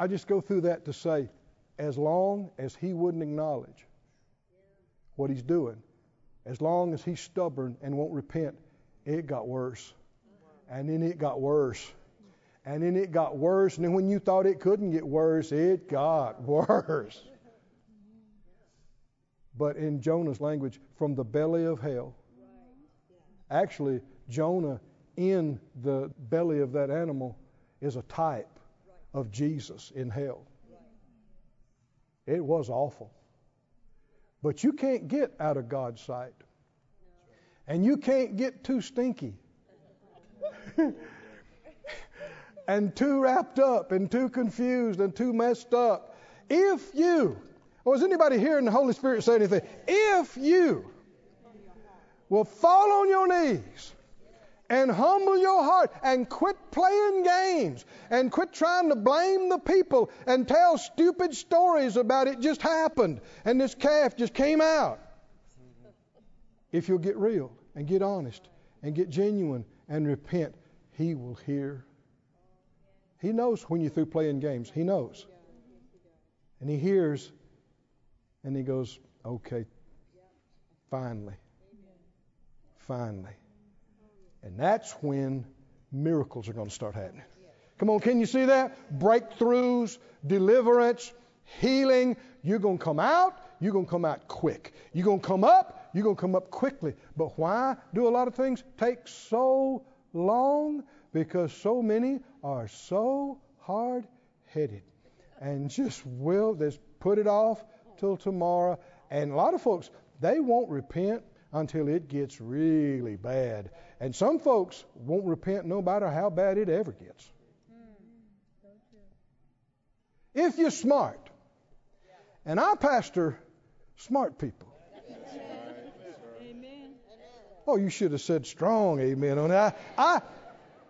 I just go through that to say, as long as he wouldn't acknowledge what he's doing, as long as he's stubborn and won't repent, it got worse. And then it got worse. And then it got worse. And then when you thought it couldn't get worse, it got worse. But in Jonah's language, from the belly of hell. Actually, Jonah in the belly of that animal is a type of Jesus in hell. It was awful. But you can't get out of God's sight. And you can't get too stinky. and too wrapped up and too confused and too messed up. If you, or is anybody hearing the Holy Spirit say anything? If you will fall on your knees and humble your heart and quit playing games and quit trying to blame the people and tell stupid stories about it just happened and this calf just came out. If you'll get real and get honest and get genuine and repent, He will hear. He knows when you're through playing games. He knows. And He hears and He goes, okay, finally. Finally. And that's when miracles are going to start happening. Come on, can you see that? Breakthroughs, deliverance, healing. You're going to come out, you're going to come out quick. You're going to come up, you're going to come up quickly. But why do a lot of things take so long? Because so many are so hard headed and just will, just put it off till tomorrow. And a lot of folks, they won't repent until it gets really bad. And some folks won't repent no matter how bad it ever gets. If you're smart, and I pastor smart people. Oh, you should have said strong amen on that. I, I,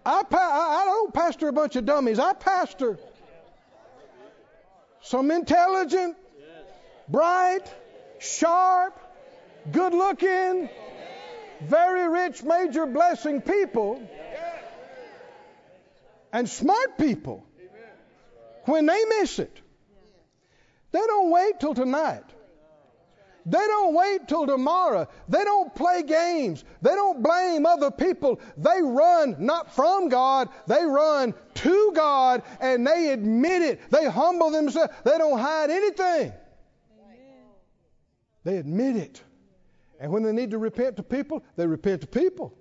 I, I don't pastor a bunch of dummies. I pastor some intelligent, bright, sharp, good looking, very rich, major blessing people and smart people when they miss it. They don't wait till tonight. They don't wait till tomorrow. They don't play games. They don't blame other people. They run not from God, they run to God and they admit it. They humble themselves. They don't hide anything. They admit it. And when they need to repent to people, they repent to people.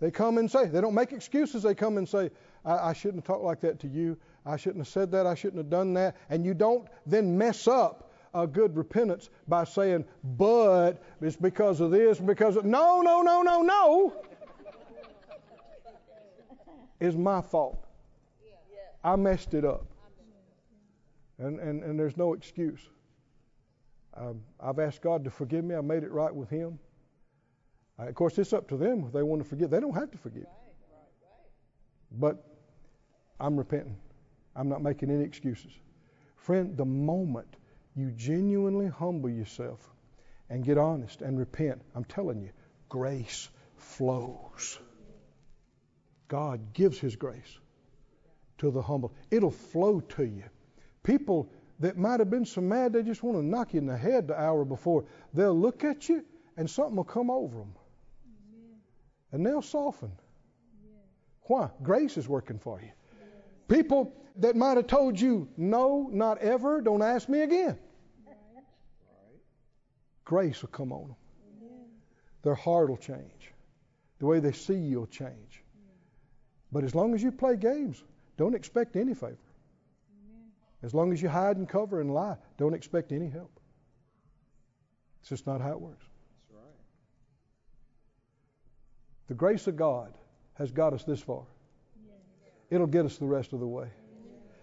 They come and say, they don't make excuses. They come and say, I, I shouldn't have talked like that to you. I shouldn't have said that. I shouldn't have done that. And you don't then mess up a good repentance by saying, but it's because of this, because of. No, no, no, no, no. It's my fault. I messed it up. And, and, and there's no excuse. Um, I've asked God to forgive me. I made it right with Him. Uh, of course, it's up to them if they want to forgive. They don't have to forgive. But I'm repenting. I'm not making any excuses. Friend, the moment you genuinely humble yourself and get honest and repent, I'm telling you, grace flows. God gives His grace to the humble. It'll flow to you. People that might have been so mad they just want to knock you in the head the hour before, they'll look at you and something will come over them. And they'll soften. Why? Grace is working for you. People that might have told you, no, not ever, don't ask me again. Grace will come on them. Their heart will change. The way they see you will change. But as long as you play games, don't expect any favor. As long as you hide and cover and lie, don't expect any help. It's just not how it works. The grace of God has got us this far. It'll get us the rest of the way.